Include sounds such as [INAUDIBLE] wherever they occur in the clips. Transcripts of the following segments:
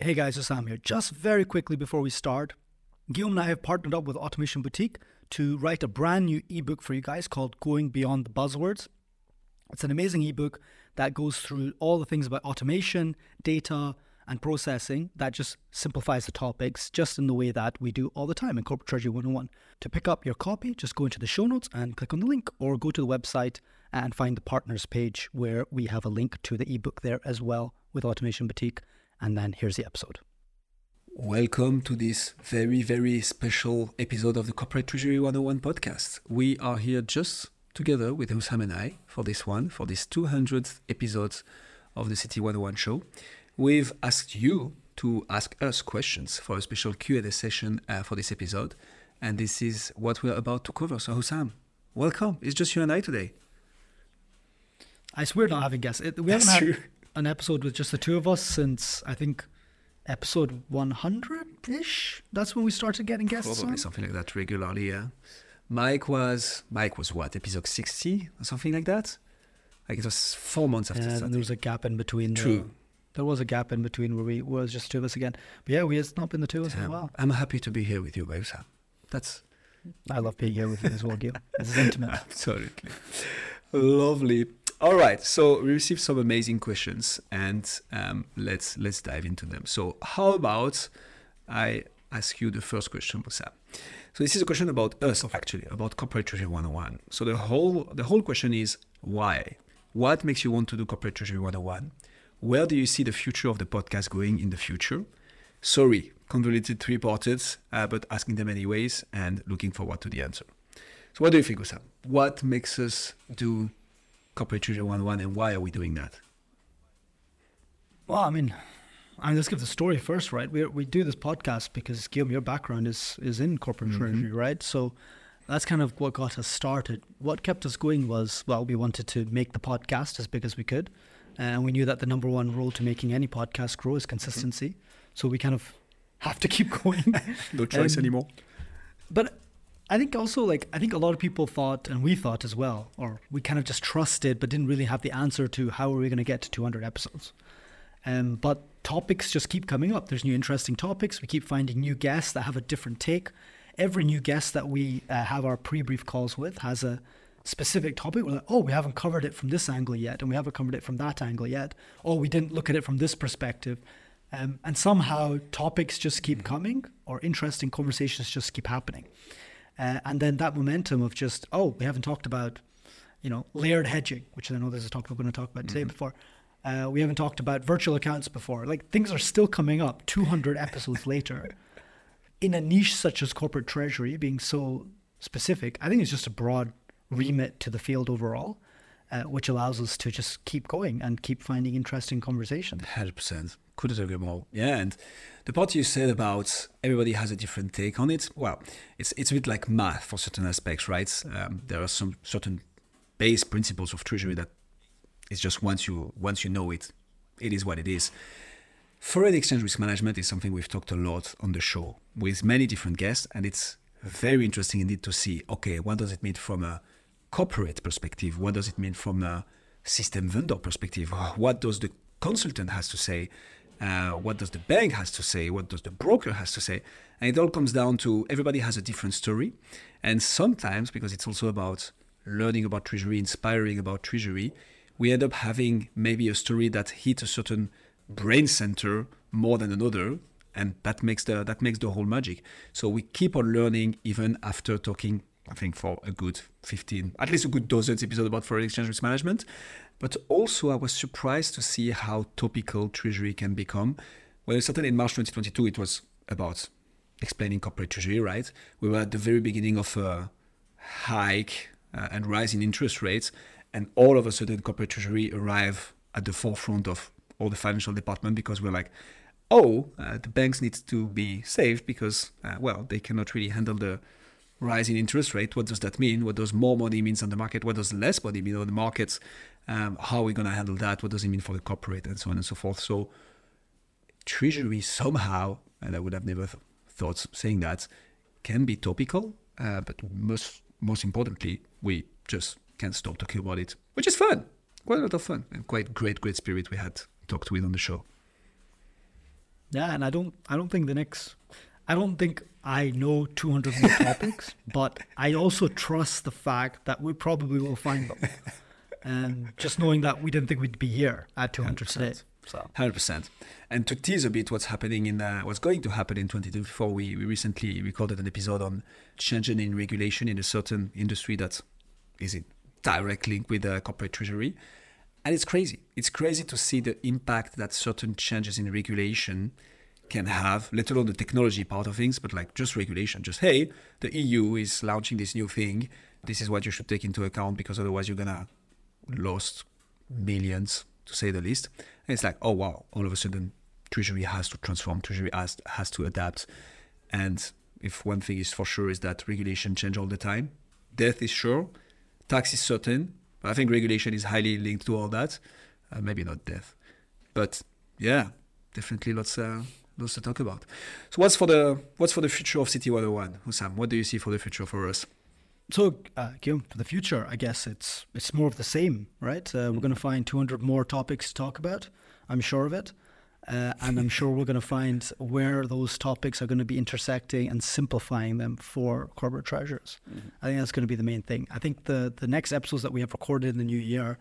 Hey guys, Sam here. Just very quickly before we start, Guillaume and I have partnered up with Automation Boutique to write a brand new ebook for you guys called Going Beyond the Buzzwords. It's an amazing ebook that goes through all the things about automation, data, and processing that just simplifies the topics just in the way that we do all the time in Corporate Treasury 101. To pick up your copy, just go into the show notes and click on the link or go to the website and find the partners page where we have a link to the ebook there as well with Automation Boutique. And then here's the episode. Welcome to this very, very special episode of the Corporate Treasury 101 podcast. We are here just together with Hussam and I for this one, for this 200th episode of the CT 101 show. We've asked you to ask us questions for a special Q&A session uh, for this episode, and this is what we're about to cover. So, Hussam, welcome. It's just you and I today. I swear not having guests. It, we haven't That's had true. An episode with just the two of us since I think episode 100 ish. That's when we started getting guests Probably on. something like that regularly. Yeah. Mike was Mike was what episode 60 or something like that. Like it was four months after Yeah, and there was a gap in between. the- True. there was a gap in between where we was just two of us again. But yeah, we it's not been the two of us in a while. I'm happy to be here with you, Hussam. That's I love being here with you as well, Gil. This is intimate. [LAUGHS] Absolutely. Lovely. All right. So we received some amazing questions, and um, let's let's dive into them. So how about I ask you the first question, Hussam? So this is a question about us, actually, about corporate treasury 101. So the whole the whole question is why? What makes you want to do corporate treasury 101? Where do you see the future of the podcast going in the future? Sorry, convoluted three parts, uh, but asking them anyways and looking forward to the answer. So what do you think, Hussam? What makes us do Corporate Treasury 101 and why are we doing that? Well, I mean, I mean, let's give the story first, right? We we do this podcast because Guillaume, your background is is in corporate Mm-hmm. treasury, right? So that's kind of what got us started. What kept us going was well, we wanted to make the podcast as big as we could, and we knew that the number one rule to making any podcast grow is consistency. So we kind of have to keep [LAUGHS] going. No choice Um, anymore. But I think also like I think a lot of people thought, and we thought as well, or we kind of just trusted, but didn't really have the answer to how are we going to get to 200 episodes. Um, but topics just keep coming up. There's new interesting topics. We keep finding new guests that have a different take. Every new guest that we uh, have our pre-brief calls with has a specific topic. We're like, oh, we haven't covered it from this angle yet, and we haven't covered it from that angle yet. Oh, we didn't look at it from this perspective. Um, and somehow topics just keep coming, or interesting conversations just keep happening. Uh, and then that momentum of just, oh, we haven't talked about, you know, layered hedging, which I know there's a topic we're going to talk about today before. Uh, we haven't talked about virtual accounts before. Like things are still coming up 200 episodes [LAUGHS] later. In a niche such as corporate treasury, being so specific, I think it's just a broad remit to the field overall, uh, which allows us to just keep going and keep finding interesting conversations. 100%. Couldn't agree more. Yeah, and the part you said about everybody has a different take on it, well, it's, it's a bit like math for certain aspects, right? Um, there are some certain base principles of treasury that it's just once you once you know it, it is what it is. Foreign exchange risk management is something we've talked a lot on the show with many different guests, and it's very interesting indeed to see okay, what does it mean from a corporate perspective? What does it mean from a system vendor perspective? What does the consultant has to say? Uh, what does the bank has to say? What does the broker has to say? And it all comes down to everybody has a different story, and sometimes because it's also about learning about treasury, inspiring about treasury, we end up having maybe a story that hit a certain brain center more than another and that makes the that makes the whole magic so we keep on learning even after talking i think for a good 15 at least a good dozen episodes about foreign exchange risk management. But also i was surprised to see how topical treasury can become. Well certainly in march 2022 it was about explaining corporate treasury right? We were at the very beginning of a hike uh, and rise in interest rates and all of a sudden corporate treasury arrive at the forefront of all the financial department because we're like oh uh, the banks need to be saved because uh, well they cannot really handle the rise in interest rate what does that mean? What does more money means on the market? What does less money mean on the markets? Um, how are we going to handle that? What does it mean for the corporate? And so on and so forth. So treasury somehow and i would have never th- thought saying that can be topical uh, but most most importantly we just can't stop talking about it which is fun. Quite a lot of fun and quite great great spirit we had talked with on the show. Yeah, and I don't I don't think the next I don't think I know 200 more topics, [LAUGHS] but I also trust the fact that we probably will find them. [LAUGHS] And just knowing that we didn't think we'd be here at 200 today. So. Hundred percent. And to tease a bit what's happening in uh, what's going to happen in 2024, we, we recently recorded an episode on changing in regulation in a certain industry that is in direct link with the corporate treasury, and it's crazy. It's crazy to see the impact that certain changes in regulation can have, let alone the technology part of things, but like just regulation. Just hey, the EU is launching this new thing. This is what you should take into account because otherwise you're gonna lost millions to say the least. And it's like, oh wow, all of a sudden Treasury has to transform, Treasury has, has to adapt. And if one thing is for sure is that regulation change all the time. Death is sure, tax is certain, but I think regulation is highly linked to all that. Uh, maybe not death, but yeah, definitely lots uh, lots to talk about. So what's for the what's for the future of CT 101, Hussam? What do you see for the future for us? So, uh, Guillaume, for the future, I guess it's it's more of the same, right? Uh, we're going to find 200 more topics to talk about. I'm sure of it. Uh, and I'm sure we're going to find where those topics are going to be intersecting and simplifying them for corporate treasurers. Mm-hmm. I think that's going to be the main thing. I think the, the next episodes that we have recorded in the new year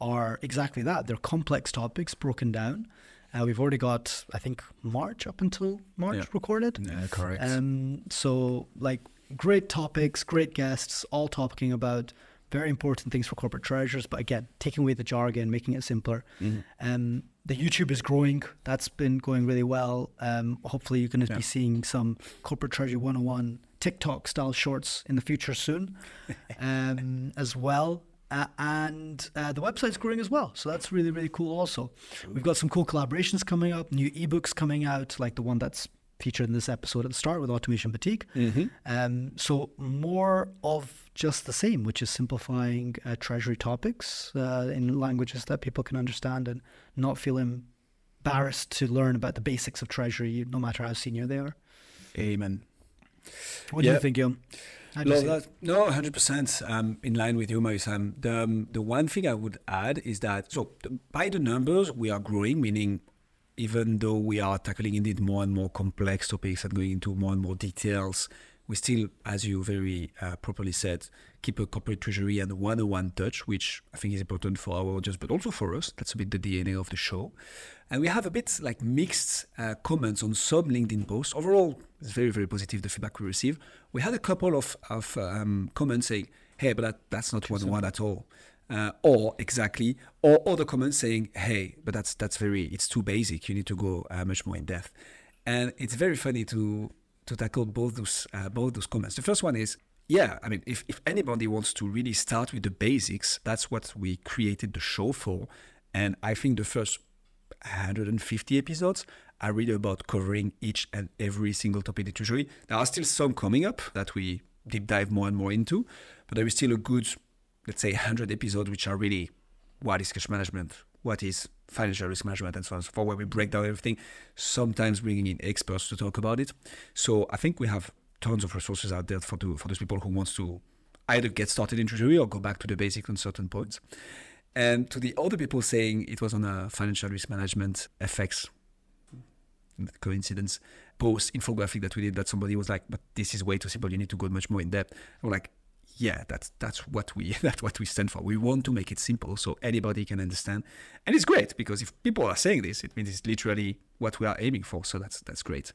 are exactly that. They're complex topics broken down. Uh, we've already got, I think, March up until March yeah. recorded. Yeah, correct. Um, so, like, great topics, great guests, all talking about very important things for corporate treasurers. But again, taking away the jargon, making it simpler. Mm-hmm. Um, the YouTube is growing. That's been going really well. Um, hopefully, you're going to yeah. be seeing some corporate treasury 101 TikTok style shorts in the future soon [LAUGHS] um, as well. Uh, and uh, the website's growing as well. So that's really, really cool also. We've got some cool collaborations coming up, new ebooks coming out, like the one that's featured in this episode at the start with Automation Boutique. Mm-hmm. Um, so more of just the same, which is simplifying uh, treasury topics uh, in languages that people can understand and not feel embarrassed to learn about the basics of treasury, no matter how senior they are. Amen. What do you think, Guillaume? Love that. No, hundred percent. Um, in line with you, Hussam. The um, the one thing I would add is that so by the numbers we are growing, meaning even though we are tackling indeed more and more complex topics and going into more and more details, we still, as you very uh, properly said, keep a corporate treasury and a one-on-one touch, which I think is important for our audience, but also for us. That's a bit the DNA of the show. And we have a bit like mixed uh, comments on some LinkedIn posts. Overall, it's very, very positive, the feedback we receive. We had a couple of, of um, comments saying, hey, but that, that's not one-on-one at all uh, or exactly, or other comments saying, "Hey, but that's that's very it's too basic. You need to go uh, much more in depth." And it's very funny to to tackle both those uh, both those comments. The first one is, yeah, I mean, if if anybody wants to really start with the basics, that's what we created the show for. And I think the first 150 episodes are really about covering each and every single topic in treasury. There are still some coming up that we deep dive more and more into, but there is still a good let's say 100 episodes which are really what is cash management what is financial risk management and so on and so forth where we break down everything sometimes bringing in experts to talk about it. So i think we have tons of resources out there for, to, for those people who wants to either get started in treasury or go back to the basics on certain points. And to the other people saying it was on a financial risk management FX coincidence post infographic that we did that somebody was like but this is way too simple. You need to go much more in depth. We're like yeah, that's that's what we [LAUGHS] that's what we stand for. We want to make it simple so anybody can understand, and it's great because if people are saying this, it means it's literally what we are aiming for. So that's that's great.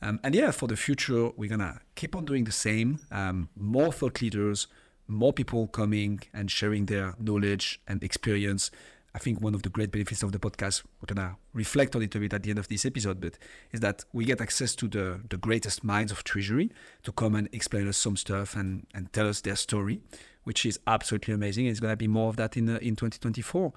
Um, and yeah, for the future, we're gonna keep on doing the same. Um, more thought leaders, more people coming and sharing their knowledge and experience. I think one of the great benefits of the podcast, we're gonna reflect on it a bit at the end of this episode, but is that we get access to the, the greatest minds of Treasury to come and explain us some stuff and, and tell us their story, which is absolutely amazing. It's gonna be more of that in uh, in 2024.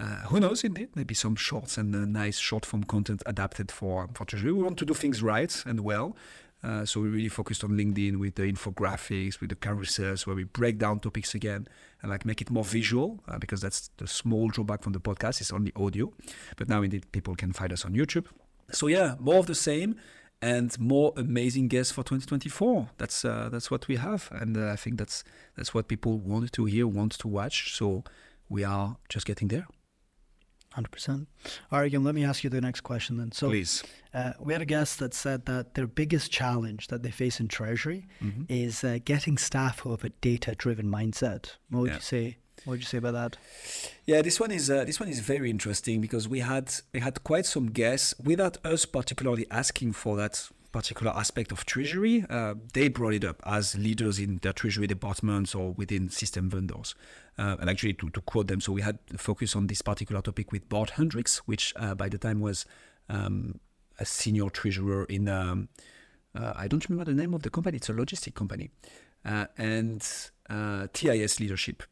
Uh, who knows, indeed, maybe some shorts and uh, nice short form content adapted for, for Treasury. We want to do things right and well. Uh, so we really focused on LinkedIn with the infographics, with the carousels, where we break down topics again and like make it more visual uh, because that's the small drawback from the podcast. It's only audio, but now indeed people can find us on YouTube. So yeah, more of the same and more amazing guests for 2024. That's uh, that's what we have, and uh, I think that's that's what people want to hear, want to watch. So we are just getting there. Hundred percent. All right, Guillaume, let me ask you the next question then. So, Please. Uh, we had a guest that said that their biggest challenge that they face in Treasury mm-hmm. is uh, getting staff who have a data-driven mindset. What would yeah. you say? What would you say about that? Yeah, this one is uh, this one is very interesting because we had we had quite some guests without us particularly asking for that particular aspect of treasury, uh, they brought it up as leaders in their treasury departments or within system vendors. Uh, and actually, to, to quote them, so we had a focus on this particular topic with Bart Hendricks, which uh, by the time was um, a senior treasurer in, um, uh, I don't remember the name of the company, it's a logistic company, uh, and uh, TIS leadership.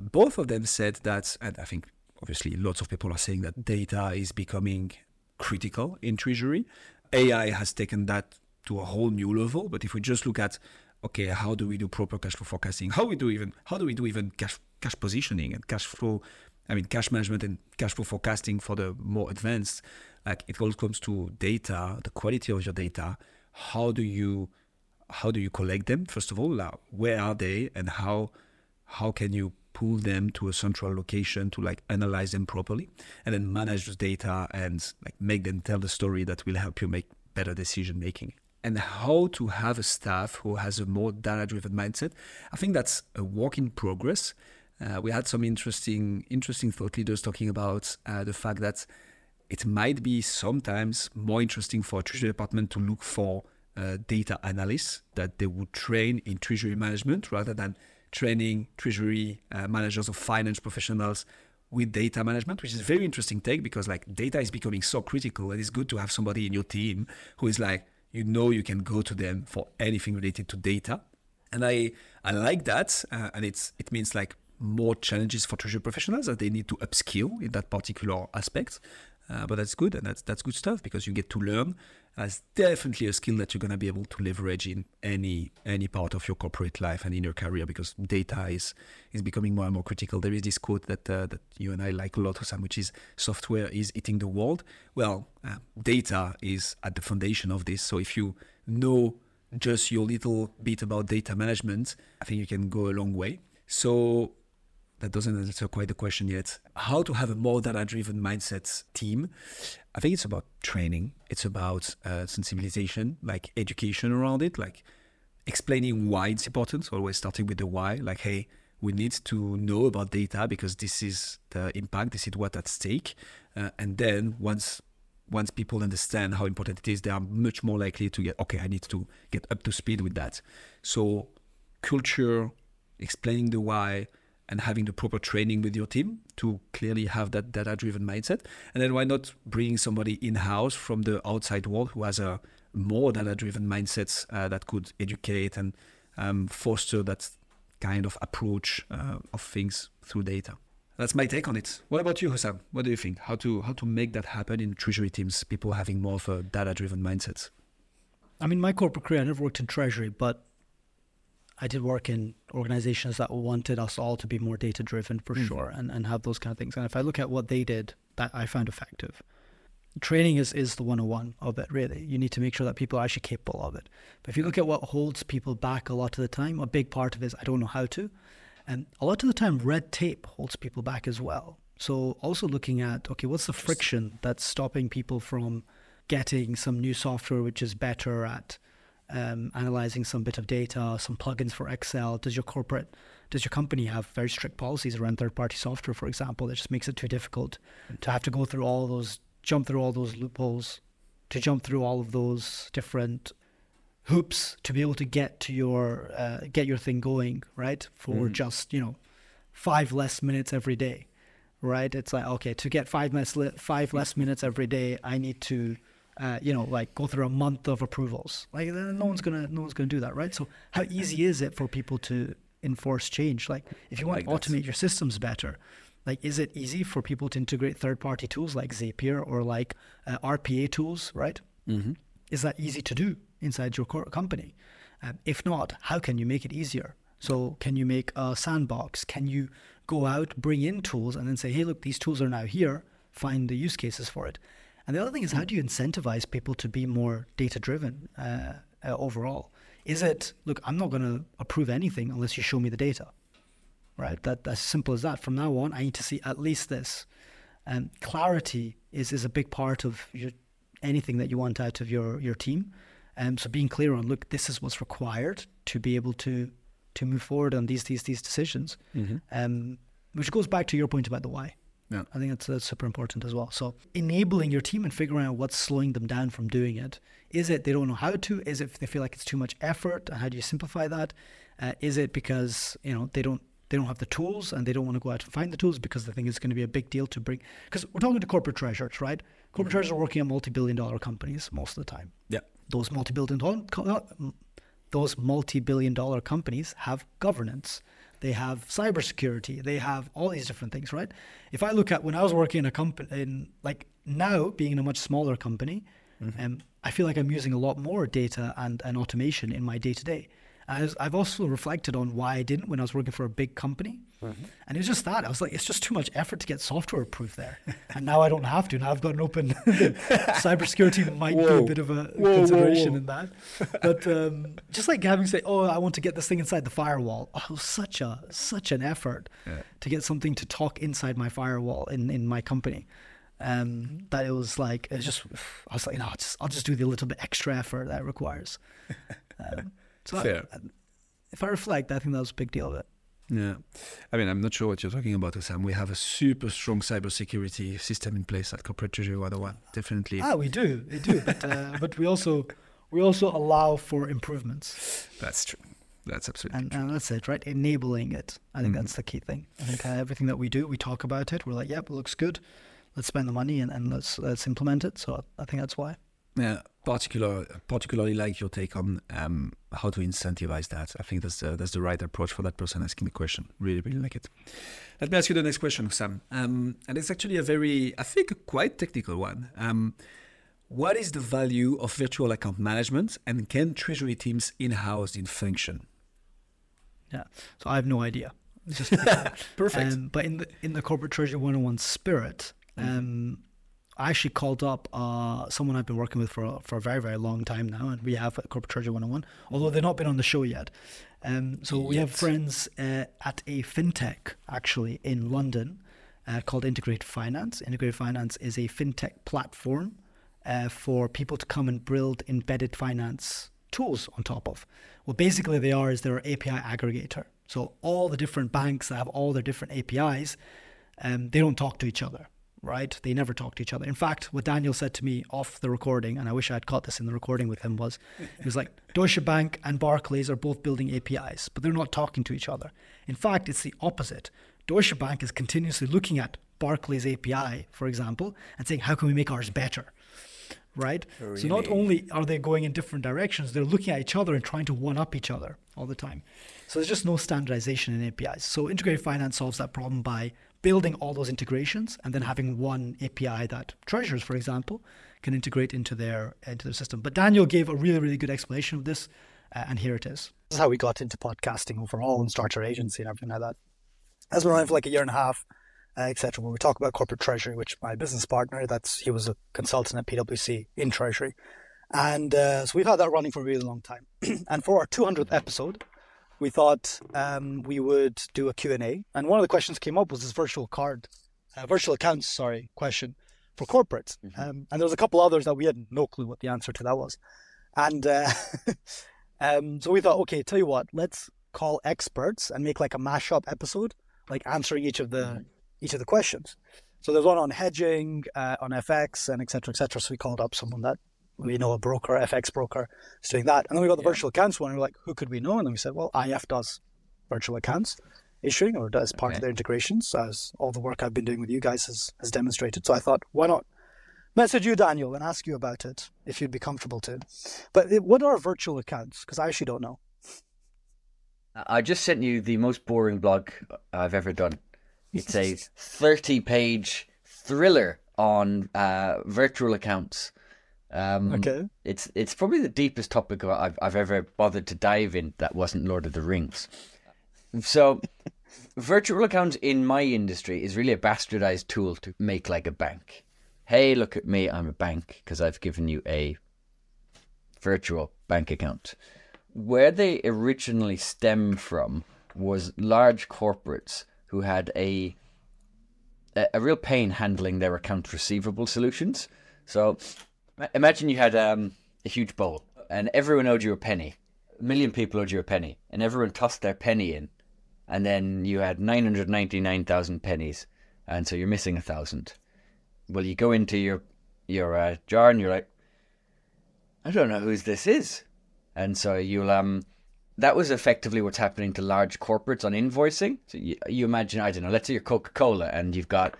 both of them said that, and I think obviously lots of people are saying that data is becoming critical in treasury. AI has taken that to a whole new level. But if we just look at okay, how do we do proper cash flow forecasting? How we do even how do we do even cash cash positioning and cash flow? I mean, cash management and cash flow forecasting for the more advanced. Like it all comes to data, the quality of your data. How do you how do you collect them? First of all, now, where are they, and how how can you pull them to a central location to like analyze them properly and then manage the data and like make them tell the story that will help you make better decision making. And how to have a staff who has a more data driven mindset i think that's a work in progress. Uh, we had some interesting interesting thought leaders talking about uh, the fact that it might be sometimes more interesting for a treasury department to look for uh, data analysts that they would train in treasury management rather than training treasury uh, managers or finance professionals with data management, which is a very interesting take because like data is becoming so critical and it's good to have somebody in your team who is like, you know, you can go to them for anything related to data. And I, I like that. Uh, and it's, it means like more challenges for treasury professionals that they need to upskill in that particular aspect. Uh, but that's good, and that's that's good stuff because you get to learn. That's definitely a skill that you're gonna be able to leverage in any any part of your corporate life and in your career because data is is becoming more and more critical. There is this quote that uh, that you and I like a lot, Sam, which is "software is eating the world." Well, uh, data is at the foundation of this. So if you know just your little bit about data management, I think you can go a long way. So that doesn't answer quite the question yet. How to have a more data driven mindset team? I think it's about training, it's about uh, sensibilization, like education around it, like explaining why it's important, always starting with the why, like, hey, we need to know about data because this is the impact, this is what's at stake. Uh, and then once once people understand how important it is, they are much more likely to get, okay, I need to get up to speed with that. So, culture, explaining the why, and having the proper training with your team to clearly have that data driven mindset. And then why not bringing somebody in house from the outside world who has a more data driven mindset uh, that could educate and um, foster that kind of approach uh, of things through data. That's my take on it. What about you, Hussam? What do you think? How to how to make that happen in treasury teams? People having more of a data driven mindset. I mean, my corporate career, I never worked in treasury, but I did work in organizations that wanted us all to be more data driven for mm. sure and, and have those kind of things. And if I look at what they did, that I found effective. Training is, is the 101 of it, really. You need to make sure that people are actually capable of it. But if you look at what holds people back a lot of the time, a big part of it is I don't know how to. And a lot of the time, red tape holds people back as well. So also looking at, okay, what's the friction that's stopping people from getting some new software which is better at um, analyzing some bit of data, some plugins for Excel? Does your corporate, does your company have very strict policies around third-party software, for example, that just makes it too difficult to have to go through all those, jump through all those loopholes, to jump through all of those different hoops to be able to get to your uh, get your thing going, right? For mm. just you know five less minutes every day, right? It's like okay, to get five less five less minutes every day, I need to uh, you know, like go through a month of approvals. Like no one's gonna no one's gonna do that, right? So how easy is it for people to enforce change? Like if you want like to automate your systems better, like is it easy for people to integrate third-party tools like Zapier or like uh, RPA tools, right? Mm-hmm. Is that easy to do inside your company? Um, if not, how can you make it easier? So can you make a sandbox? Can you go out, bring in tools, and then say, hey, look, these tools are now here. Find the use cases for it. And the other thing is, how do you incentivize people to be more data driven uh, uh, overall? Is it, look, I'm not going to approve anything unless you show me the data, right? That That's simple as that. From now on, I need to see at least this. Um, clarity is is a big part of your, anything that you want out of your your team. Um, so being clear on look, this is what's required to be able to to move forward on these these these decisions. Mm-hmm. Um, which goes back to your point about the why. Yeah. I think that's, that's super important as well. So enabling your team and figuring out what's slowing them down from doing it. Is it they don't know how to? Is it they feel like it's too much effort? How do you simplify that? Uh, is it because you know they don't they don't have the tools and they don't want to go out and find the tools because they think it's going to be a big deal to bring? Because we're talking to corporate treasurers, right? Corporate treasurers are working at multi-billion dollar companies most of the time. Yeah. Those multi-billion dollar those multi-billion dollar companies have governance they have cybersecurity, they have all these different things, right? If I look at when I was working in a company, in like now being in a much smaller company, mm-hmm. um, I feel like I'm using a lot more data and, and automation in my day to day. I've also reflected on why I didn't when I was working for a big company. Mm-hmm. And it's just that. I was like, it's just too much effort to get software approved there. [LAUGHS] and now I don't have to. Now I've got an open [LAUGHS] cybersecurity might whoa. be a bit of a whoa, consideration whoa, in that. But um, just like having to say, oh, I want to get this thing inside the firewall. Oh, such a such an effort yeah. to get something to talk inside my firewall in, in my company. Um, that it was like it was just I was like, know, I'll just I'll just do the little bit extra effort that requires. [LAUGHS] Um, so Fair. I, if I reflect, I think that was a big deal of it. Yeah. I mean, I'm not sure what you're talking about, Sam. We have a super strong cybersecurity system in place at Corporate Treasury 101. Definitely. Ah, we do. We do. but, uh, [LAUGHS] but we also we also allow for improvements. That's true. That's absolutely and, true. And that's it, right? Enabling it. I think mm-hmm. that's the key thing. I think uh, everything that we do, we talk about it. We're like, yep, it looks good. Let's spend the money and, and let's let's implement it. So I think that's why. Yeah, particular, particularly like your take on um, how to incentivize that. I think that's the, that's the right approach for that person asking the question. Really, really like it. Let me ask you the next question, Sam. Um, and it's actually a very, I think, quite technical one. Um, what is the value of virtual account management, and can treasury teams in-house in function? Yeah, so I have no idea. Just [LAUGHS] perfect. Um, but in the in the corporate treasury 101 spirit, mm. I actually called up uh, someone I've been working with for for a very very long time now, and we have a corporate treasury 101, although they've not been on the show yet. Um, so yet. we have friends uh, at a fintech actually in London uh, called Integrated Finance. Integrated Finance is a fintech platform uh, for people to come and build embedded finance tools on top of. What basically they are is they're an API aggregator. So all the different banks that have all their different APIs, um, they don't talk to each other right? They never talk to each other. In fact, what Daniel said to me off the recording, and I wish I had caught this in the recording with him, was he was like, [LAUGHS] Deutsche Bank and Barclays are both building APIs, but they're not talking to each other. In fact, it's the opposite. Deutsche Bank is continuously looking at Barclays API, for example, and saying, how can we make ours better? Right? Really? So not only are they going in different directions, they're looking at each other and trying to one up each other all the time. So there's just no standardization in APIs. So integrated finance solves that problem by building all those integrations and then having one API that treasurers, for example, can integrate into their into their system. But Daniel gave a really really good explanation of this, uh, and here it is. This is how we got into podcasting overall and start our agency and everything like that. As we're running for like a year and a half, uh, etc. When we talk about corporate treasury, which my business partner, that's he was a consultant at PwC in treasury, and uh, so we've had that running for a really long time. [CLEARS THROAT] and for our 200th episode, we thought um, we would do a Q&A. And one of the questions came up was this virtual card, uh, virtual accounts, sorry, question for corporates. Mm-hmm. Um, and there was a couple others that we had no clue what the answer to that was. And uh, [LAUGHS] um, so we thought, okay, tell you what, let's call experts and make like a mashup episode, like answering each of the mm-hmm. each of the questions. So there's one on hedging, uh, on FX, and etc. etc. So we called up someone that we know a broker, FX broker, is doing that. And then we got the yeah. virtual accounts one, and we're like, who could we know? And then we said, well, IF does virtual accounts issuing or does part okay. of their integrations, as all the work I've been doing with you guys has, has demonstrated. So I thought, why not message you, Daniel, and ask you about it if you'd be comfortable to. But what are virtual accounts? Because I actually don't know. I just sent you the most boring blog I've ever done. It's a [LAUGHS] 30 page thriller on uh, virtual accounts um, okay. It's it's probably the deepest topic I've I've ever bothered to dive in that wasn't Lord of the Rings. So, [LAUGHS] virtual accounts in my industry is really a bastardized tool to make like a bank. Hey, look at me, I'm a bank because I've given you a virtual bank account. Where they originally stem from was large corporates who had a a, real pain handling their accounts receivable solutions. So imagine you had um, a huge bowl and everyone owed you a penny. A million people owed you a penny, and everyone tossed their penny in, and then you had nine hundred ninety nine thousand pennies, and so you're missing a thousand. Well, you go into your your uh, jar and you're like, I don't know whose this is, and so you'll um. That was effectively what's happening to large corporates on invoicing. So you, you imagine, I don't know, let's say you're Coca Cola and you've got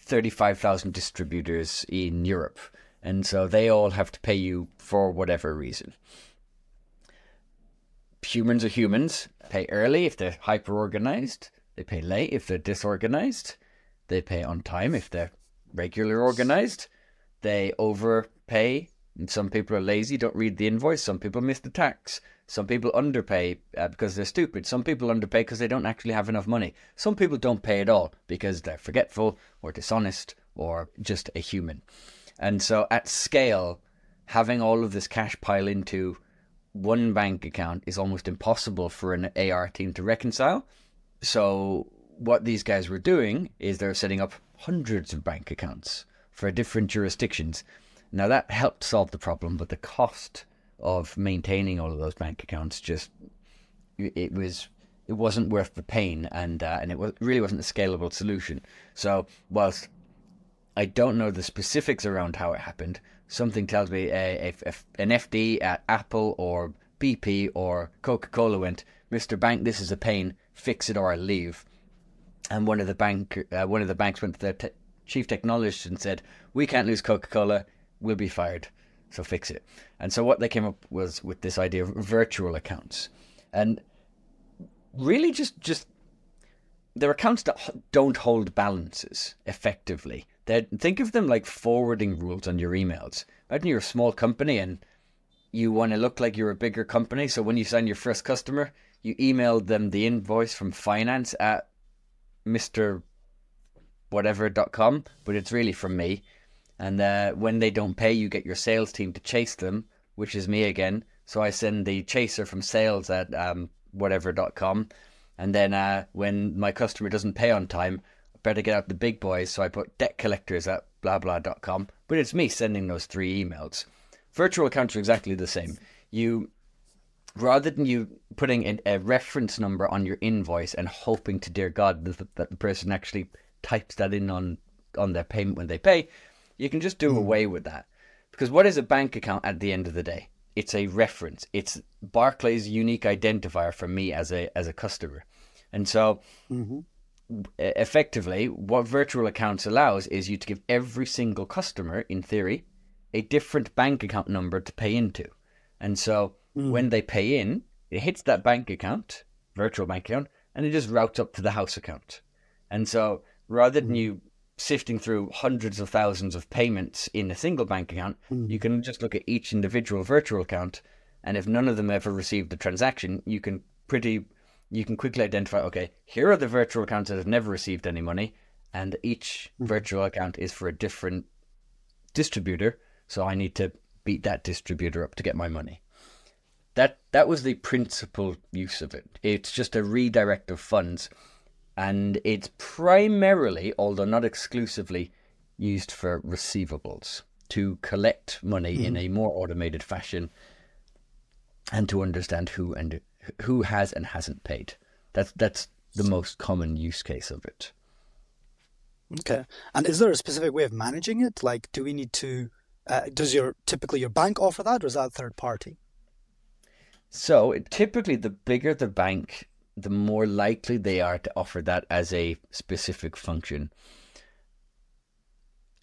35,000 distributors in Europe. And so they all have to pay you for whatever reason. Humans are humans. Pay early if they're hyper organized. They pay late if they're disorganized. They pay on time if they're regular organized. They overpay. And some people are lazy, don't read the invoice. Some people miss the tax. Some people underpay uh, because they're stupid. Some people underpay because they don't actually have enough money. Some people don't pay at all because they're forgetful or dishonest or just a human. And so at scale, having all of this cash pile into one bank account is almost impossible for an AR team to reconcile. So what these guys were doing is they're setting up hundreds of bank accounts for different jurisdictions. Now that helped solve the problem, but the cost of maintaining all of those bank accounts just it was it wasn't worth the pain, and uh, and it was, really wasn't a scalable solution. So whilst I don't know the specifics around how it happened, something tells me a, a an FD at Apple or BP or Coca Cola went, Mister Bank, this is a pain. Fix it or I leave. And one of the bank uh, one of the banks went to their te- chief technologist and said, "We can't lose Coca Cola. We'll be fired." so fix it. And so what they came up was with this idea of virtual accounts, and really just just they're accounts that don't hold balances effectively. They think of them like forwarding rules on your emails. Imagine you're a small company and you want to look like you're a bigger company. So when you sign your first customer, you email them the invoice from finance at Mr. Whatever.com, but it's really from me. And uh, when they don't pay, you get your sales team to chase them, which is me again. So I send the chaser from sales at um, whatever.com. And then uh, when my customer doesn't pay on time, better get out the big boys. So I put debt collectors at blah blah.com. But it's me sending those three emails. Virtual accounts are exactly the same. You rather than you putting a, a reference number on your invoice and hoping to dear God that, that the person actually types that in on on their payment when they pay, you can just do mm. away with that. Because what is a bank account at the end of the day? It's a reference. It's Barclays' unique identifier for me as a as a customer. And so mm-hmm. Effectively what virtual accounts allows is you to give every single customer in theory a different bank account number to pay into. And so mm. when they pay in, it hits that bank account, virtual bank account, and it just routes up to the house account. And so rather than mm. you sifting through hundreds of thousands of payments in a single bank account, mm. you can just look at each individual virtual account, and if none of them ever received a transaction, you can pretty you can quickly identify. Okay, here are the virtual accounts that have never received any money, and each mm. virtual account is for a different distributor. So I need to beat that distributor up to get my money. That that was the principal use of it. It's just a redirect of funds and it's primarily, although not exclusively, used for receivables to collect money mm-hmm. in a more automated fashion and to understand who and who has and hasn't paid. That's that's the most common use case of it. Okay. And is there a specific way of managing it? Like, do we need to? Uh, does your typically your bank offer that, or is that third party? So typically, the bigger the bank, the more likely they are to offer that as a specific function.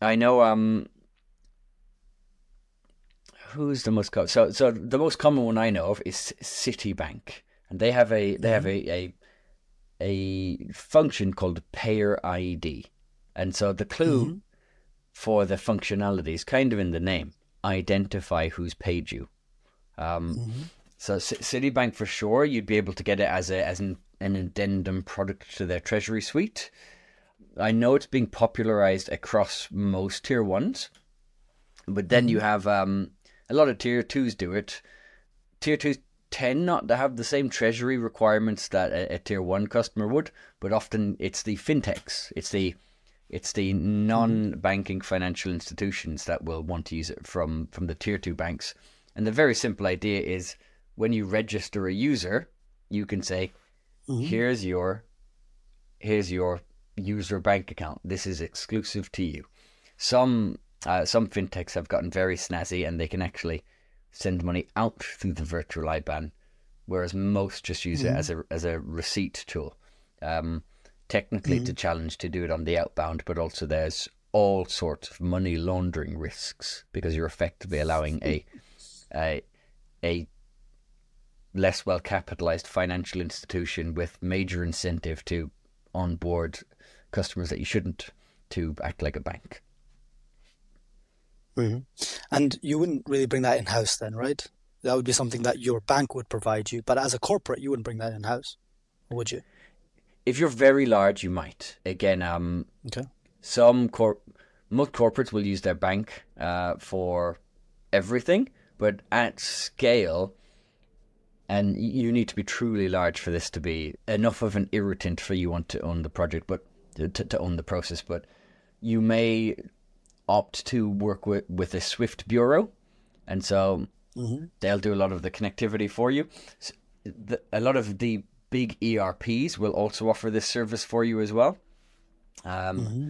I know um who's the most co- so so the most common one I know of is Citibank and they have a they have mm-hmm. a, a a function called payer ID. And so the clue mm-hmm. for the functionality is kind of in the name. Identify who's paid you. Um, mm-hmm. So C- Citibank for sure, you'd be able to get it as a as an, an addendum product to their treasury suite. I know it's being popularized across most tier ones, but then you mm-hmm. have um, a lot of tier twos do it. Tier twos tend not to have the same treasury requirements that a, a tier one customer would, but often it's the fintechs, it's the It's the non-banking financial institutions that will want to use it from from the tier two banks. And the very simple idea is when you register a user, you can say, Mhm. "Here's your here's your user bank account. This is exclusive to you." Some uh, some fintechs have gotten very snazzy, and they can actually send money out through the virtual IBAN, whereas most just use it as a as a receipt tool. Um, technically, it's a challenge to do it on the outbound, but also there's all sorts of money laundering risks because you're effectively allowing a a a less well capitalized financial institution with major incentive to onboard customers that you shouldn't to act like a bank. Mhm. And you wouldn't really bring that in house then, right? That would be something that your bank would provide you, but as a corporate, you wouldn't bring that in house, would you? If you're very large, you might. Again, um, Okay. some cor- most corporates will use their bank uh, for everything, but at scale, and you need to be truly large for this to be enough of an irritant for you want to own the project, but to, to own the process. But you may opt to work with, with a Swift bureau, and so hmm they'll do a lot of the connectivity for you. S- the, a lot of the big ERPs will also offer this service for you as well. Um, hmm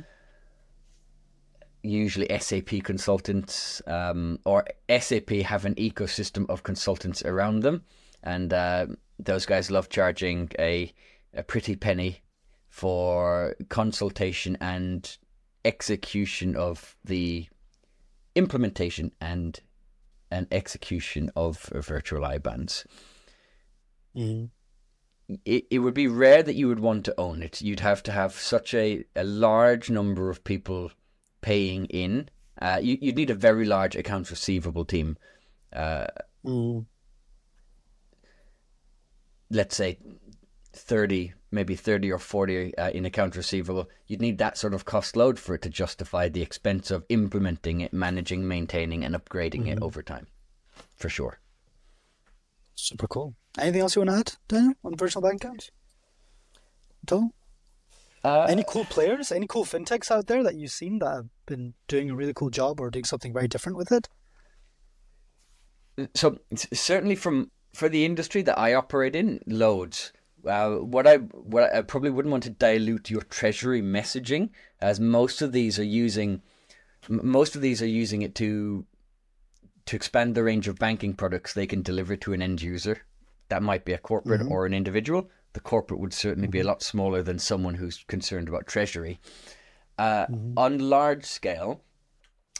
Usually, SAP consultants um, or SAP have an ecosystem of consultants around them, and uh, those guys love charging a a pretty penny for consultation and execution of the implementation and and execution of virtual IBANs. hmm it, it would be rare that you would want to own it. You'd have to have such a, a large number of people paying in. Uh, you, you'd need a very large accounts receivable team. Uh, mm let's say 30, maybe 30 or 40 uh, in accounts receivable. You'd need that sort of cost load for it to justify the expense of implementing it, managing, maintaining, and upgrading it over time. For sure. Super cool. Anything else you want to add, Daniel, on virtual bank accounts? At all? Uh, Any cool players? Any cool fintechs out there that you've seen that have been doing a really cool job or doing something very different with it? so certainly from for the industry that I operate in, loads. Uh, what I what I probably wouldn't want to dilute your treasury messaging, as most of these are using m- most of these are using it to to expand the range of banking products they can deliver to an end user. That might be a corporate or an individual. The corporate would certainly be a lot smaller than someone who's concerned about treasury. Uh, On large scale,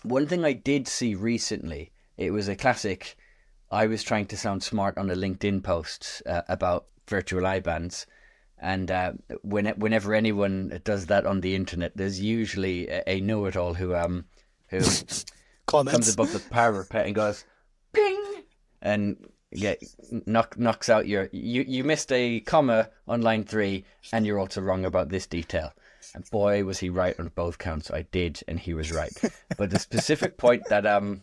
one thing I did see recently, it was a classic. I was trying to sound smart on a LinkedIn post uh, about virtual IBANs, and uh, when, whenever anyone does that on the internet, there's usually a, know-it-all who um who [LAUGHS] comes above the parapet and goes ping! And yeah knock, knocks out your you you missed a comma on line three and you're also wrong about this detail. And boy was he right on both counts. I did and he was right. But the specific point that um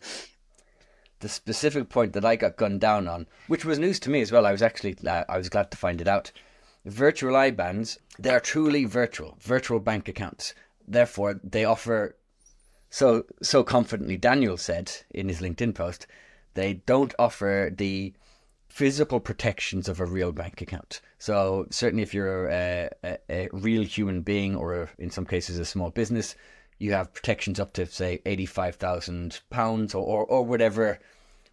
the specific point that i got gunned down on which was news to me as well. I was actually uh, i was glad to find it out. Virtual IBANs they are truly virtual virtual bank accounts. Therefore they offer so so confidently Daniel said in his LinkedIn post, they don't offer the physical protections of a real bank account. So certainly if you're a, a, a real human being or a, in some cases a small business, you have protections up to say eighty five thousand pounds or, or whatever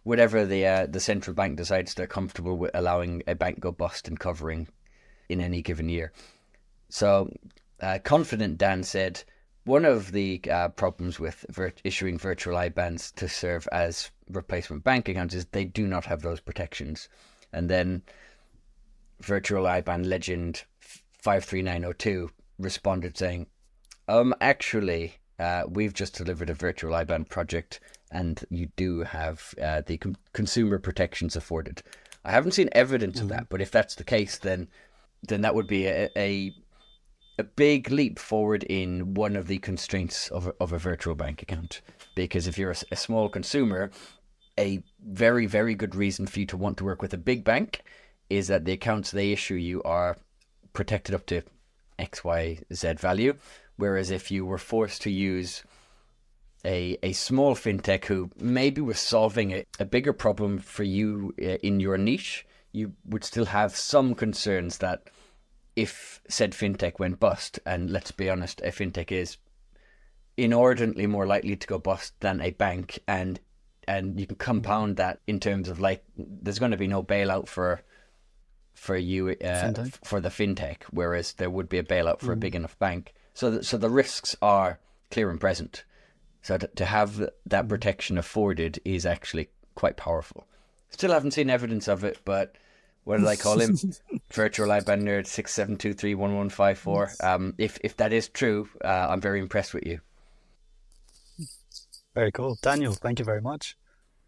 whatever the uh, the central bank decides they're comfortable with allowing a bank go bust and covering in any given year. So, uh, confident Dan said one of the uh, problems with issuing virtual IBANs to serve as replacement bank accounts is they do not have those protections. And then virtual IBAN legend 53902 responded saying, um, actually, uh, we've just delivered a virtual IBAN project and you do have uh, the com- consumer protections afforded. I haven't seen evidence of that, but if that's the case, then then that would be a, a a big leap forward in one of the constraints of a, of a virtual bank account. Because if you're a small consumer, a very very good reason for you to want to work with a big bank is that the accounts they issue you are protected up to X Y Z value, Whereas if you were forced to use a, a small fintech who maybe was solving a, a bigger problem for you uh, in your niche, you would still have some concerns that if said fintech went bust, and let's be honest, a fintech is inordinately more likely to go bust than a bank, and and you can compound that in terms of like there's going to be no bailout for for you uh, for the fintech, whereas there would be a bailout for mm. a big enough bank. So th- so the risks are clear and present. So to, to have that protection afforded is actually quite powerful. Still haven't seen evidence of it, but what did I call him? [LAUGHS] Virtual IBAN nerd six seven two three one one five four. Um, if if that is true, uh, I'm very impressed with you. Very cool, Daniel. Thank you very much.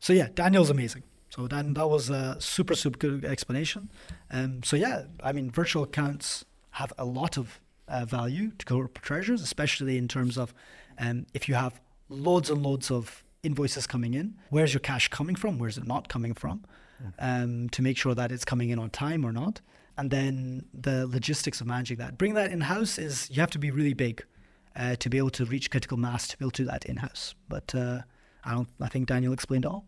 So yeah, Daniel's amazing. So Dan, that was a super super good explanation. Um, so yeah, I mean, virtual accounts have a lot of uh, value to corporate treasurers, especially in terms of um, if you have loads and loads of invoices coming in, where's your cash coming from? Where's it not coming from? um, to make sure that it's coming in on time or not. And then the logistics of managing that. Bring that in house is you have to be really big uh, to be able to reach critical mass to be able to do that in house. But uh, I don't. I think Daniel explained all.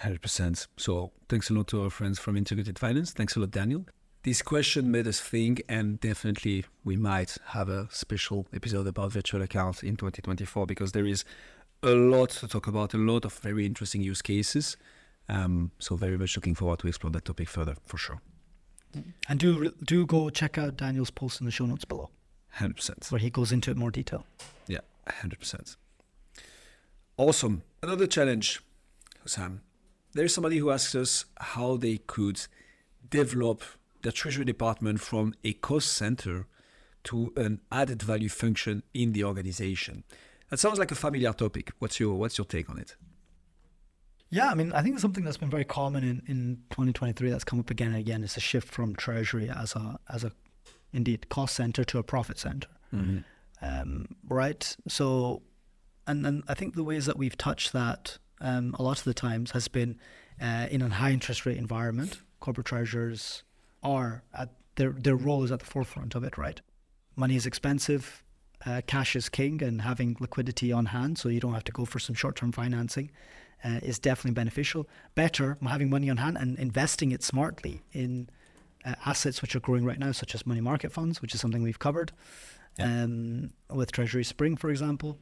Hundred percent. So thanks a lot to our friends from Integrated Finance. Thanks a lot, Daniel. This question made us think, and definitely we might have a special episode about virtual accounts in 2024 because there is a lot to talk about, a lot of very interesting use cases. Um, so very much looking forward to explore that topic further for sure. And do do go check out Daniel's post in the show notes below. Hundred percent. Where he goes into it more detail. Yeah, hundred percent. Awesome. Another challenge, Sam. There's somebody who asks us how they could develop the treasury department from a cost center to an added value function in the organization. That sounds like a familiar topic. What's your what's your take on it? Yeah, I mean, I think something that's been very common in, in 2023 that's come up again and again is a shift from treasury as a as a indeed cost center to a profit center, mm-hmm. um, right? So, and and I think the ways that we've touched that um, a lot of the times has been uh, in a high interest rate environment. Corporate treasurers are at their their role is at the forefront of it, right? Money is expensive. Uh, cash is king, and having liquidity on hand, so you don't have to go for some short term financing uh, is definitely beneficial. Better having money on hand and investing it smartly in uh, assets which are growing right now, such as money market funds, which is something we've covered yeah. um, with Treasury Spring, for example,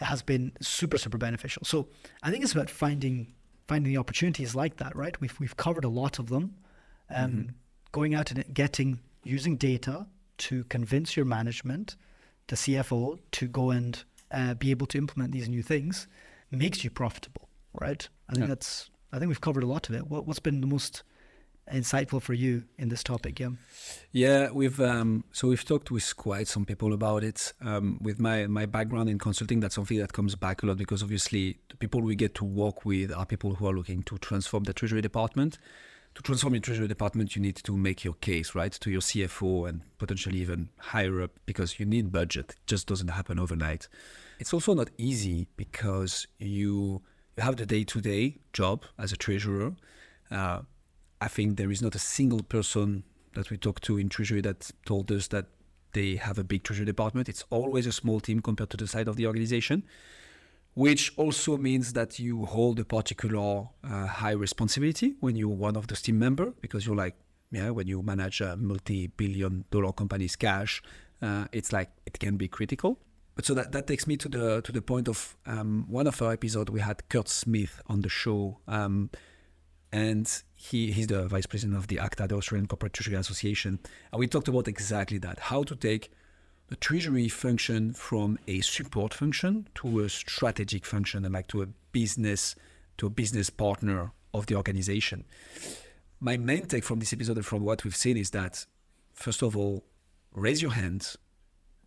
it has been super super beneficial. So I think it's about finding finding the opportunities like that. Right, we've we've covered a lot of them. Um, mm-hmm. Going out and getting using data to convince your management, the CFO, to go and uh, be able to implement these new things makes you profitable right? I think yeah. that's. I think we've covered a lot of it. What, what's been the most insightful for you in this topic? Yeah. Yeah, we've um, so we've talked with quite some people about it. Um, with my my background in consulting, that's something that comes back a lot because obviously the people we get to work with are people who are looking to transform the treasury department. To transform your treasury department, you need to make your case right to your CFO and potentially even higher up because you need budget. It just doesn't happen overnight. It's also not easy because you you have the day-to-day job as a treasurer. Uh, I think there is not a single person that we talked to in treasury that told us that they have a big treasury department. It's always a small team compared to the size of the organization, which also means that you hold a particular uh, high responsibility when you're one of those team member because you're like, yeah, when you manage a multi-billion dollar company's cash, uh, it's like it can be critical. But so that, that takes me to the to the point of um, one of our episodes. We had Kurt Smith on the show, um, and he he's the vice president of the ACTA, the Australian Corporate Treasury Association, and we talked about exactly that: how to take treasury function from a support function to a strategic function, and like to a business to a business partner of the organization. My main take from this episode and from what we've seen is that, first of all, raise your hands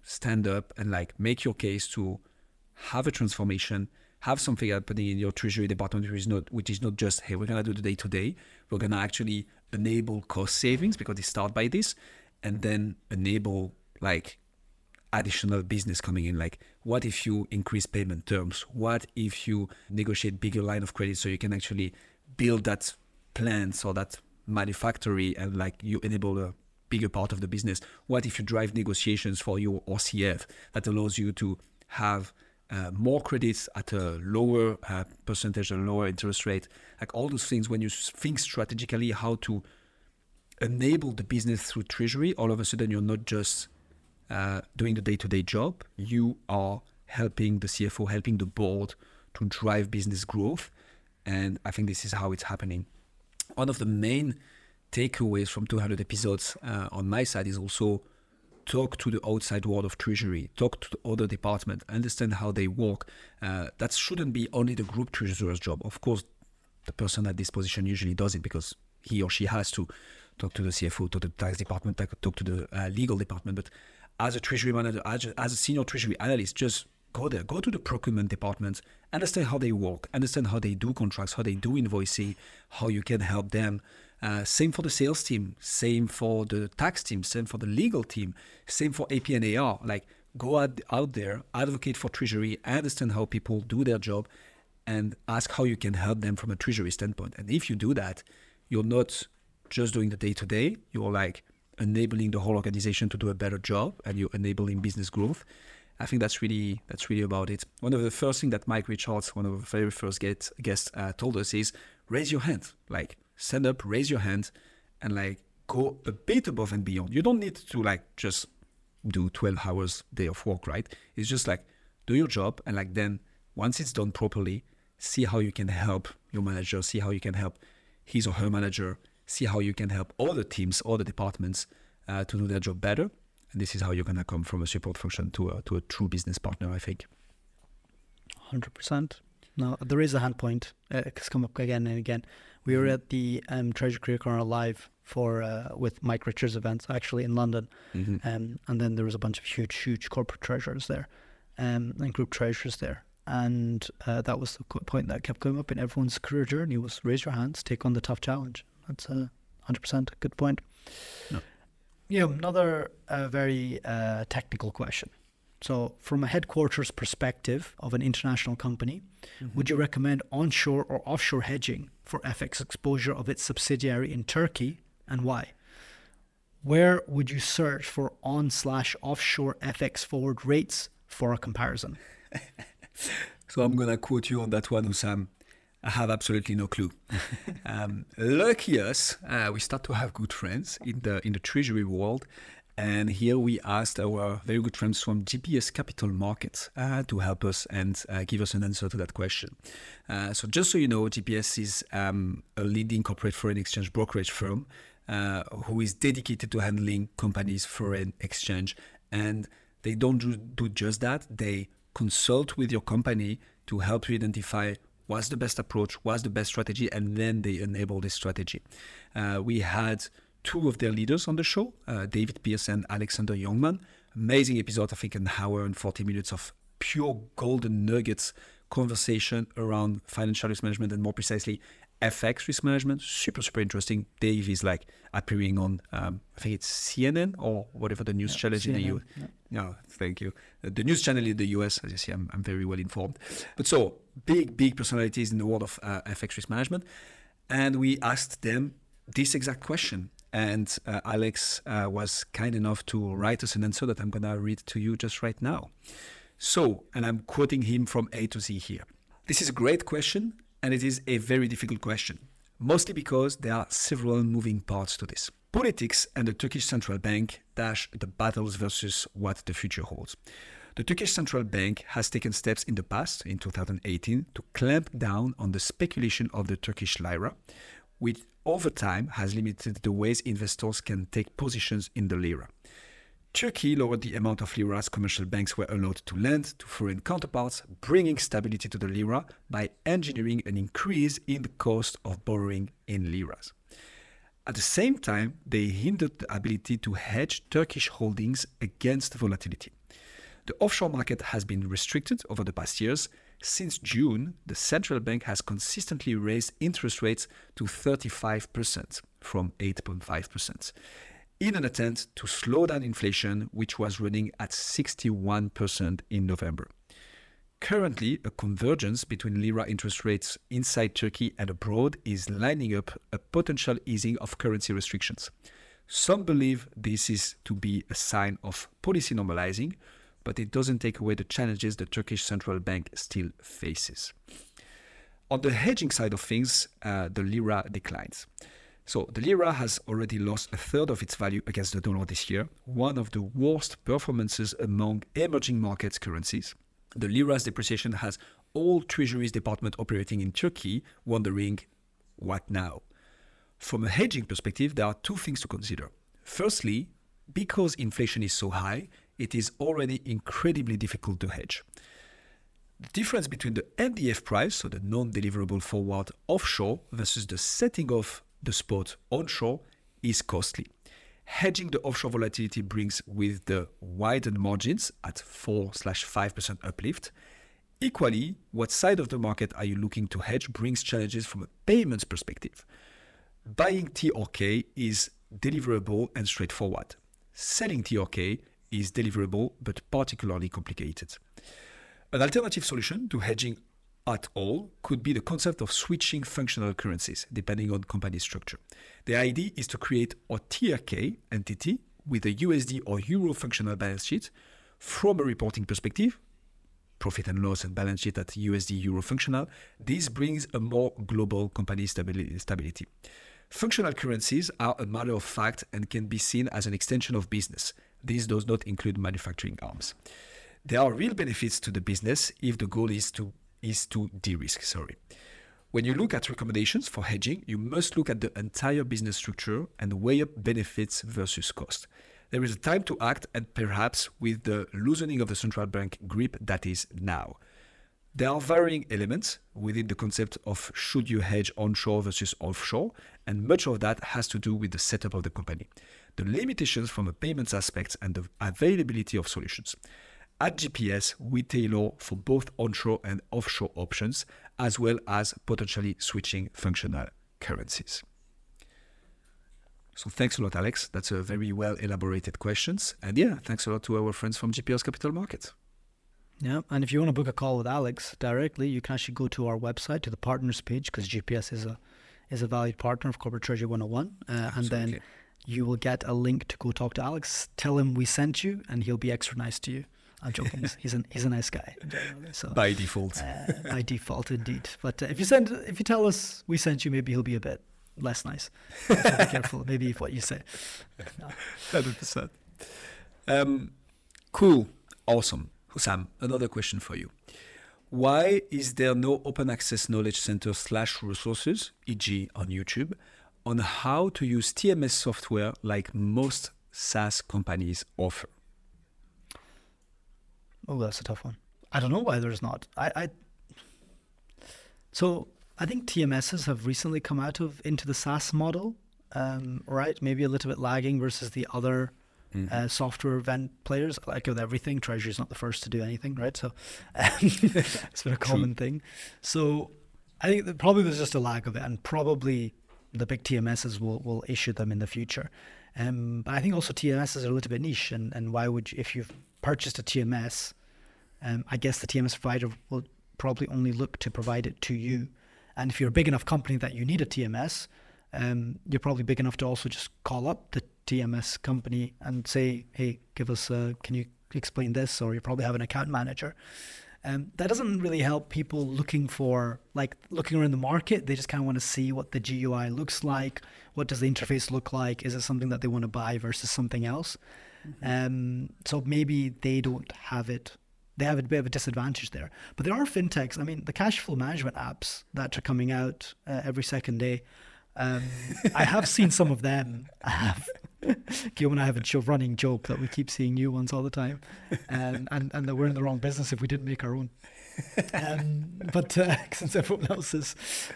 stand up and like make your case to have a transformation, have something happening in your treasury department which is not which is not just hey we're gonna do the day to day, we're gonna actually enable cost savings because they start by this, and then enable like additional business coming in like what if you increase payment terms what if you negotiate bigger line of credit so you can actually build that plant or that manufactory and like you enable a bigger part of the business? What if you drive negotiations for your OCF that allows you to have uh, more credits at a lower uh, percentage, and lower interest rate? Like all those things, when you think strategically how to enable the business through treasury, all of a sudden you're not just uh, doing the day-to-day job. You are helping the CFO, helping the board to drive business growth, and I think this is how it's happening. One of the main takeaways from 200 episodes uh, on my side is also talk to the outside world of treasury, talk to the other department, understand how they work. Uh, that shouldn't be only the group treasurer's job. Of course, the person at this position usually does it because he or she has to talk to the CFO, talk to the tax department, talk to the uh, legal department. But as a treasury manager, as a, senior treasury analyst, just go there, go to the procurement department, understand how they work, understand how they do contracts, how they do invoicing, how you can help them. Uh, same for the sales team, same for the tax team, same for the legal team, same for AP and AR. Like go out, out there, advocate for treasury, understand how people do their job, and ask how you can help them from a treasury standpoint. And if you do that, you're not just doing the day to day, you're like enabling the whole organization to do a better job and you're enabling business growth. I think that's really that's really about it. One of the first things that Mike Richards, one of the very first guests, guests uh, told us is raise your hand. Like stand up, raise your hand, and like go a bit above and beyond. You don't need to like just do 12 hours day of work, right? It's just like do your job and like then once it's done properly, see how you can help your manager, see how you can help his or her manager, see how you can help all the teams, all the departments uh, to do their job better and this is how you're going to come from a support function to a, to a true business partner, I think. 100%. Now, there is a hand point. Uh, it's come up again and again. We were mm-hmm. at the um, Treasury Career Corner live for uh, with Mike Richards events actually in London, mm-hmm. um, and then there was a bunch of huge, huge corporate treasurers there, um, and group treasurers there, and uh, that was the point that kept coming up in everyone's career journey was raise your hands, take on the tough challenge. That's a hundred percent good point. No know, another uh, very uh, technical question. So, from a headquarters perspective of an international company, mm-hmm. would you recommend onshore or offshore hedging for FX exposure of its subsidiary in Turkey and why? Where would you search for on slash offshore FX forward rates for a comparison? [LAUGHS] so, I'm going to quote you on that one, Sam. I have absolutely no clue. [LAUGHS] um, lucky us, uh, we start to have good friends in the in the treasury world, and here we asked our very good friends from GPS Capital Markets uh, to help us and uh, give us an answer to that question. Uh, so, just so you know, GPS is um, a leading corporate foreign exchange brokerage firm uh, who is dedicated to handling companies' foreign exchange, and they don't do, do just that. They consult with your company to help you identify what's the best approach, what's the best strategy, and then they enable this strategy. Uh, we had two of their leaders on the show, uh, David Pierce and Alexander Youngman. Amazing episode, I think an hour and 40 minutes of pure golden nuggets conversation around financial risk management and more precisely FX risk management. Super, super interesting. Dave is like appearing on, um, I think it's CNN or whatever the news yeah, channel CNN, in the US. Yeah. yeah, thank you. Uh, the news channel in the US, as you see, I'm, I'm very well informed. But so, big, big personalities in the world of uh, FX risk management. And we asked them this exact question. And uh, Alex uh, was kind enough to write us an answer that I'm going to read to you just right now. So, and I'm quoting him from A to Z here. This is a great question and it is a very difficult question, mostly because there are several moving parts to this. Politics and the Turkish central bank dash the battles versus what the future holds. The Turkish central bank has taken steps in the past, in 2018, to clamp down on the speculation of the Turkish lira, which over time has limited the ways investors can take positions in the lira. Turkey lowered the amount of liras commercial banks were allowed to lend to foreign counterparts, bringing stability to the lira by engineering an increase in the cost of borrowing in liras. At the same time, they hindered the ability to hedge Turkish holdings against volatility. The offshore market has been restricted over the past years. Since June, the central bank has consistently raised interest rates to 35% from 8.5% in an attempt to slow down inflation, which was running at 61% in November. Currently, a convergence between lira interest rates inside Turkey and abroad is lining up a potential easing of currency restrictions. Some believe this is to be a sign of policy normalizing, but it doesn't take away the challenges the Turkish central bank still faces. On the hedging side of things, uh, the lira declines. So the lira has already lost a third of its value against the dollar this year, one of the worst performances among emerging markets currencies. The lira's depreciation has all treasuries department operating in Turkey wondering what now? From a hedging perspective, there are two things to consider. Firstly, because inflation is so high, it is already incredibly difficult to hedge. The difference between the NDF price, so the non deliverable forward offshore, versus the setting of the spot onshore is costly. Hedging the offshore volatility brings with the widened margins at 4 5% uplift. Equally, what side of the market are you looking to hedge brings challenges from a payments perspective. Buying TRK is deliverable and straightforward. Selling TRK is deliverable but particularly complicated. An alternative solution to hedging at all could be the concept of switching functional currencies depending on company structure. The idea is to create a TRK entity with a USD or Euro functional balance sheet from a reporting perspective, profit and loss and balance sheet at USD Euro functional. This brings a more global company stability. Functional currencies are a matter of fact and can be seen as an extension of business. This does not include manufacturing arms. There are real benefits to the business if the goal is to is to de-risk. Sorry. When you look at recommendations for hedging, you must look at the entire business structure and weigh up benefits versus cost. There is a time to act, and perhaps with the loosening of the central bank grip, that is now. There are varying elements within the concept of should you hedge onshore versus offshore, and much of that has to do with the setup of the company, the limitations from a payments aspect, and the availability of solutions. At GPS, we tailor for both onshore and offshore options, as well as potentially switching functional currencies. So thanks a lot, Alex. That's a very well elaborated questions. And yeah, thanks a lot to our friends from GPS Capital Markets. Yeah, and if you want to book a call with Alex directly, you can actually go to our website to the partners page because GPS is a is a valued partner of Corporate Treasury 101, uh, and then you will get a link to go talk to Alex. Tell him we sent you, and he'll be extra nice to you. I'm joking. [LAUGHS] he's, he's, he's a nice guy. So, by default. Uh, by default, indeed. But uh, if you send, if you tell us we sent you, maybe he'll be a bit less nice. So be [LAUGHS] careful, maybe what you say. Hundred percent. Um, cool, awesome. Hussam, another question for you. Why is there no open access knowledge center slash resources, e.g., on YouTube, on how to use TMS software like most SaaS companies offer? Oh, that's a tough one. I don't know why there's not. I, I so I think TMSs have recently come out of into the SaaS model, um, right? Maybe a little bit lagging versus the other mm-hmm. uh, software event players. Like with everything, Treasury is not the first to do anything, right? So um, [LAUGHS] it's been a common True. thing. So I think that probably there's just a lag of it, and probably the big TMSs will will issue them in the future. Um, but I think also TMSs are a little bit niche, and, and why would you, if you've purchased a TMS, um, I guess the TMS provider will probably only look to provide it to you. And if you're a big enough company that you need a TMS, um, you're probably big enough to also just call up the TMS company and say, "Hey, give us, a, can you explain this?" Or you probably have an account manager. Um, that doesn't really help people looking for like looking around the market. They just kind of want to see what the GUI looks like. What does the interface look like? Is it something that they want to buy versus something else? Mm-hmm. Um, so maybe they don't have it they have a bit of a disadvantage there. But there are fintechs. I mean, the cash flow management apps that are coming out uh, every second day. Um, I have seen some of them. I have. Guillaume and I have a running joke that we keep seeing new ones all the time, and and, and that we're in the wrong business if we didn't make our own. Um, but uh, [LAUGHS] since everyone else is,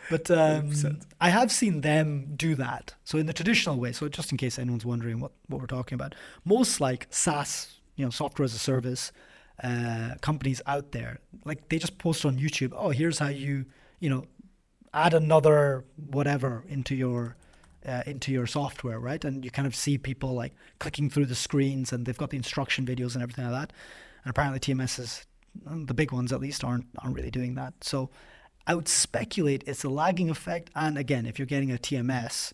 but um, I have seen them do that. So in the traditional way. So just in case anyone's wondering what what we're talking about, most like SaaS, you know, software as a service uh, companies out there. Like they just post on YouTube, oh, here's how you, you know, add another whatever into your uh, into your software, right? And you kind of see people like clicking through the screens, and they've got the instruction videos and everything like that. And apparently, TMSs, the big ones at least, aren't aren't really doing that. So I would speculate it's a lagging effect. And again, if you're getting a TMS,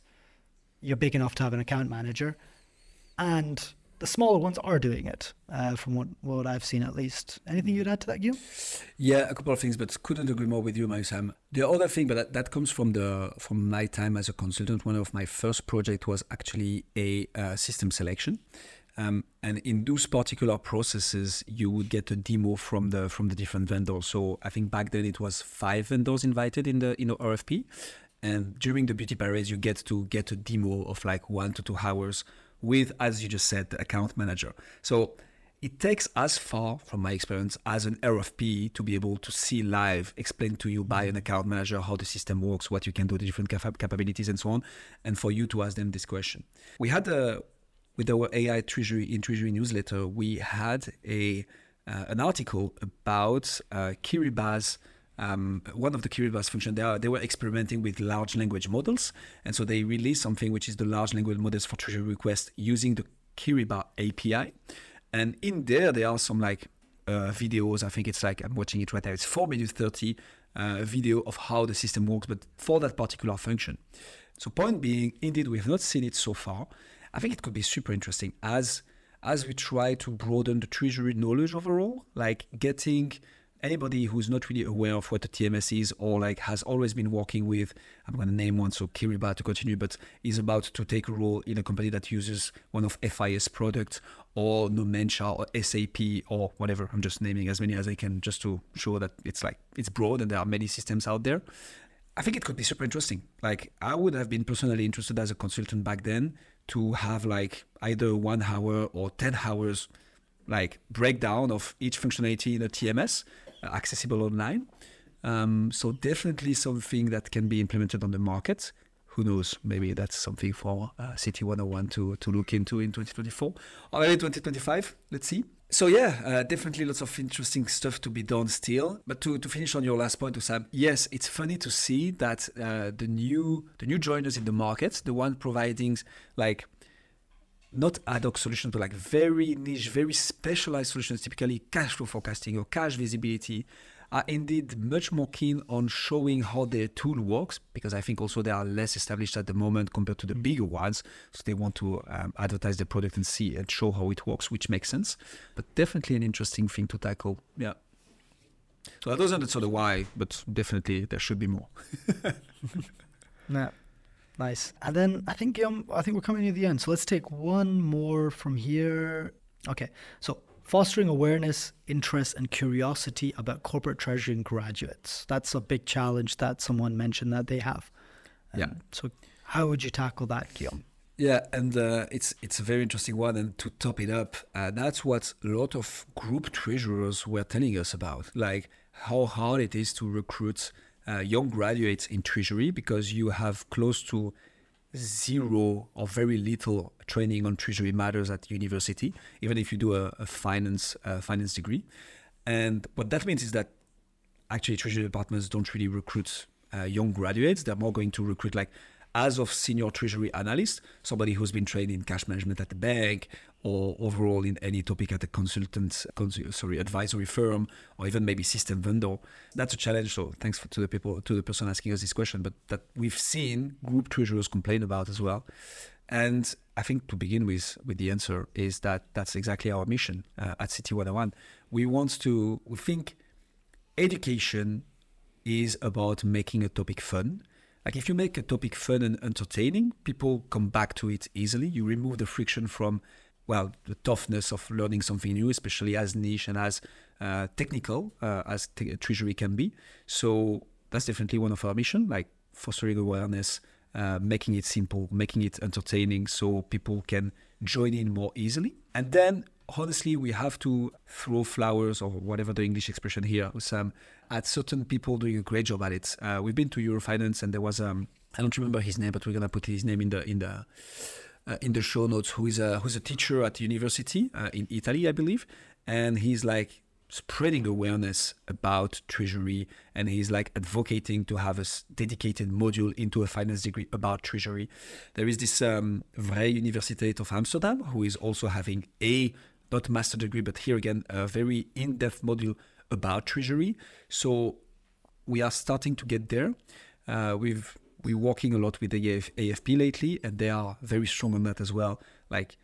you're big enough to have an account manager, and the smaller ones are doing it, uh, from what, what I've seen at least. Anything you'd add to that, Guillaume? Yeah, a couple of things, but couldn't agree more with you, my Sam. The other thing, but that, that comes from the from my time as a consultant. One of my first project was actually a uh, system selection. Um, and in those particular processes, you would get a demo from the from the different vendors. So I think back then it was five vendors invited in the in the RFP, and during the beauty parades, you get to get a demo of like one to two hours with, as you just said, the account manager. So it takes as far, from my experience, as an RFP to be able to see live, explain to you by an account manager how the system works, what you can do, the different cap- capabilities, and so on, and for you to ask them this question. We had a with our AI Treasury in Treasury newsletter, we had a uh, an article about uh, Kyriba's um, one of the Kiribati function, they, are, they were experimenting with large language models. And so they released something which is the large language models for treasury requests using the Kyriba API. And in there, there are some like uh, videos. I think it's like, I'm watching it right now. It's 4 minutes 30 uh, video of how the system works, but for that particular function. So point being, indeed, we have not seen it so far. I think it could be super interesting as as we try to broaden the treasury knowledge overall, like getting anybody who's not really aware of what a TMS is or like has always been working with, I'm going to name one, so Kyriba to continue, but is about to take a role in a company that uses one of FIS products or Nomentia or SAP or whatever. I'm just naming as many as I can just to show that it's like, it's broad and there are many systems out there. I think it could be super interesting. Like I would have been personally interested as a consultant back then to have like either one hour or 10 hours like breakdown of each functionality in a TMS accessible online. Um, so definitely something that can be implemented on the market. Who knows? Maybe that's something for uh, CT 101 to, to look into in 2024 or maybe 2025. Let's see. So yeah, uh, definitely lots of interesting stuff to be done still. But to, to finish on your last point, Sam, yes, it's funny to see that uh, the new the new joiners in the market, the one providing like not ad hoc solutions, but like very niche, very specialized solutions, typically cash flow forecasting or cash visibility, are indeed much more keen on showing how their tool works because I think also they are less established at the moment compared to the bigger ones. So they want to um, advertise the product and see and show how it works, which makes sense. But definitely an interesting thing to tackle. Yeah. So that doesn't answer the why, but definitely there should be more. [LAUGHS] yeah. Nice. And then I think um, I think we're coming near the end. So let's take one more from here. Okay. So fostering awareness, interest, and curiosity about corporate treasury in graduates. That's a big challenge that someone mentioned that they have. Um, yeah. So how would you tackle that, Guillaume? Yeah, and uh, it's it's a very interesting one. And to top it up, uh, that's what a lot of group treasurers were telling us about, like how hard it is to recruit uh, young graduates in treasury because you have close to zero or very little training on treasury matters at university, even if you do a, a finance uh, finance degree. And what that means is that actually treasury departments don't really recruit uh, young graduates. They're more going to recruit like as of senior treasury analyst, somebody who's been trained in cash management at the bank or overall in any topic at a consultant, sorry, advisory firm or even maybe system vendor. That's a challenge. So thanks for, to the people, to the person asking us this question, but that we've seen group treasurers complain about as well. And I think to begin with, with the answer is that that's exactly our mission uh, at CT 101. We want to, we think education is about making a topic fun like if you make a topic fun and entertaining, people come back to it easily. You remove the friction from, well, the toughness of learning something new, especially as niche and as uh, technical uh, as t- Treasury can be. So that's definitely one of our mission, like fostering awareness, uh, making it simple, making it entertaining, so people can join in more easily. And then honestly, we have to throw flowers or whatever the English expression here, Sam, at certain people doing a great job at it. Uh, we've been to Eurofinance and there was um, I don't remember his name, but we're gonna put his name in the in the uh, in the show notes. Who is a who's a teacher at university uh, in Italy, I believe, and he's like spreading awareness about treasury and he's like advocating to have a dedicated module into a finance degree about treasury there is this um, Vrije Universiteit of Amsterdam who is also having a not master degree, but here again, a very in depth module about treasury. So we are starting to get there. Uh, we've we're working a lot with the AF, AFP lately, and they are very strong on that as well. Like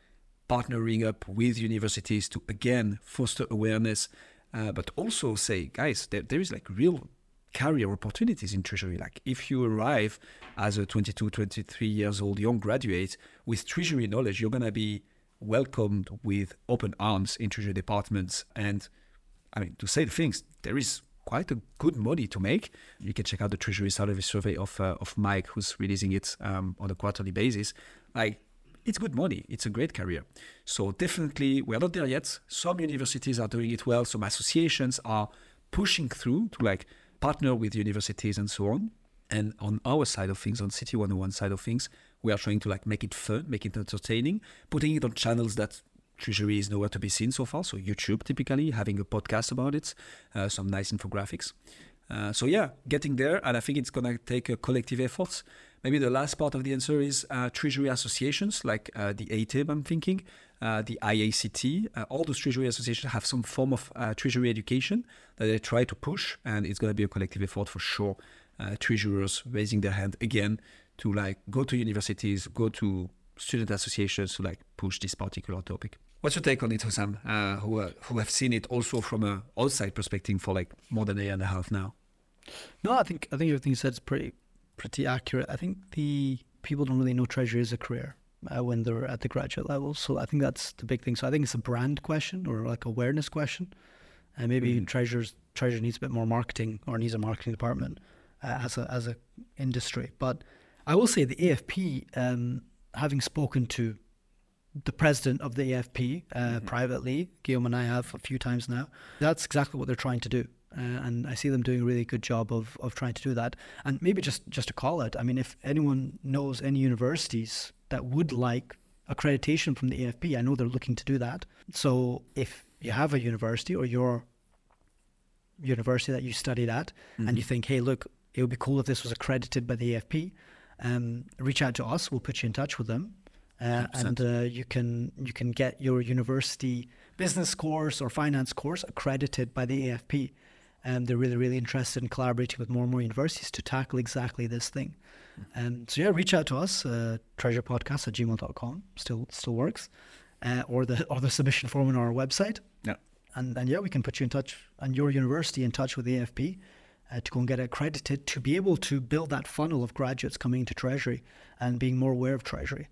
partnering up with universities to again foster awareness, uh, but also say, guys, there, there is like real career opportunities in treasury. Like if you arrive as a 22, 23 years old young graduate with treasury knowledge, you're gonna be welcomed with open arms in treasury departments. And I mean, to say the things, there is quite a good money to make. You can check out the Treasury Salary Survey of uh, of Mike, who's releasing it um, on a quarterly basis. Like, it's good money. It's a great career. So definitely, we're not there yet. Some universities are doing it well. Some associations are pushing through to like partner with universities and so on. And on our side of things, on CT 101 side of things, we are trying to like make it fun, make it entertaining, putting it on channels that Treasury is nowhere to be seen so far. So YouTube, typically having a podcast about it, uh, some nice infographics. Uh, so yeah, getting there, and I think it's gonna take a collective effort. Maybe the last part of the answer is uh, treasury associations like uh, the ATIB. I'm thinking uh, the IACT. Uh, all those treasury associations have some form of treasury education that they try to push, and it's gonna be a collective effort for sure. treasurers raising their hand again to like go to universities, go to student associations to like push this particular topic. What's your take on it, Hussam, uh, who, uh, who have seen it also from a outside perspective for like more than a year and a half now? No, I think I think everything you said is pretty pretty accurate. I think the people don't really know treasury as a career uh, when they're at the graduate level. So I think that's the big thing. So I think it's a brand question or like awareness question, and maybe mm. treasures treasure needs a bit more marketing or needs a marketing department uh, as a as a industry. But I will say the AFP. Um, having spoken to the president of the AFP uh, mm-hmm. privately, Guillaume and I have a few times now, that's exactly what they're trying to do. Uh, and I see them doing a really good job of, of trying to do that. And maybe just, just to call it, I mean, if anyone knows any universities that would like accreditation from the AFP, I know they're looking to do that. So if you have a university or your university that you studied at, mm-hmm. and you think, hey, look, it would be cool if this was accredited by the AFP, um, reach out to us. We'll put you in touch with them, uh, and uh, you can you can get your university business course or finance course accredited by the AFP. And they're really really interested in collaborating with more and more universities to tackle exactly this thing. And hmm. um, so yeah, reach out to us. Uh, treasurepodcast at gmail.com still still works, uh, or the or the submission form on our website. Yeah. And and yeah, we can put you in touch and your university in touch with the AFP uh, to go and get accredited to be able to build that funnel of graduates coming into Treasury and being more aware of Treasury.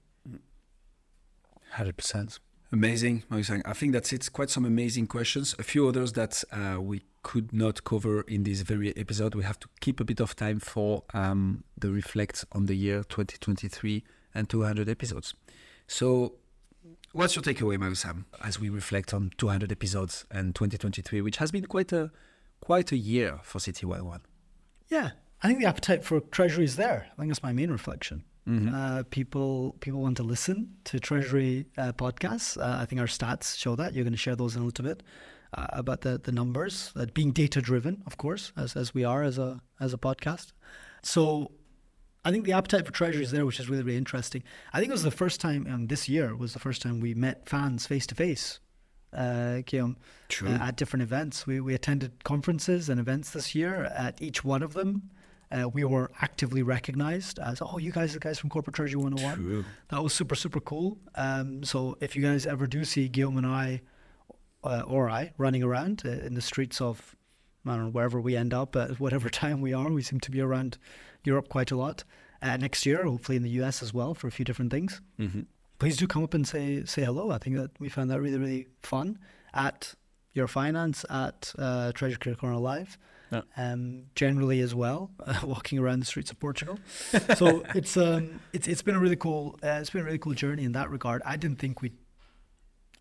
100%. Amazing. I think that's it. Quite some amazing questions. A few others that uh, we could not cover in this very episode. We have to keep a bit of time for um, the reflect on the year 2023 and 200 episodes. So, what's your takeaway, Hussam, as we reflect on 200 episodes and 2023, which has been quite a quite a year for CT 101. Yeah, I think the appetite for Treasury is there. I think that's my main reflection. Mm-hmm. Uh, people people want to listen to Treasury uh, podcasts. Uh, I think our stats show that. You're going to share those in a little bit uh, about the the numbers, uh, being data driven, of course, as as we are as a as a podcast. So. I think the appetite for Treasury is there, which is really, really interesting. I think it was the first time, and um, this year was the first time we met fans face to face uh, Guillaume, uh, at different events. We, we attended conferences and events this year. At each one of them, uh, we were actively recognized as, oh, you guys are the guys from Corporate Treasury 101. True. That was super, super cool. Um, so if you guys ever do see Guillaume and I, uh, or I, running around uh, in the streets of, I don't know, wherever we end up, at whatever [LAUGHS] time we are, we seem to be around Europe quite a lot. Uh, next year, hopefully in the US as well, for a few different things. Mm-hmm please do come up and say say hello. I think that we found that really really fun at Eurofinance at uh, Treasury Career Corner Live. Yeah. Um, generally as well, uh, [LAUGHS] walking around the streets of Portugal. [LAUGHS] so it's um it's it's been a really cool uh, it's been a really cool journey in that regard. I didn't think we.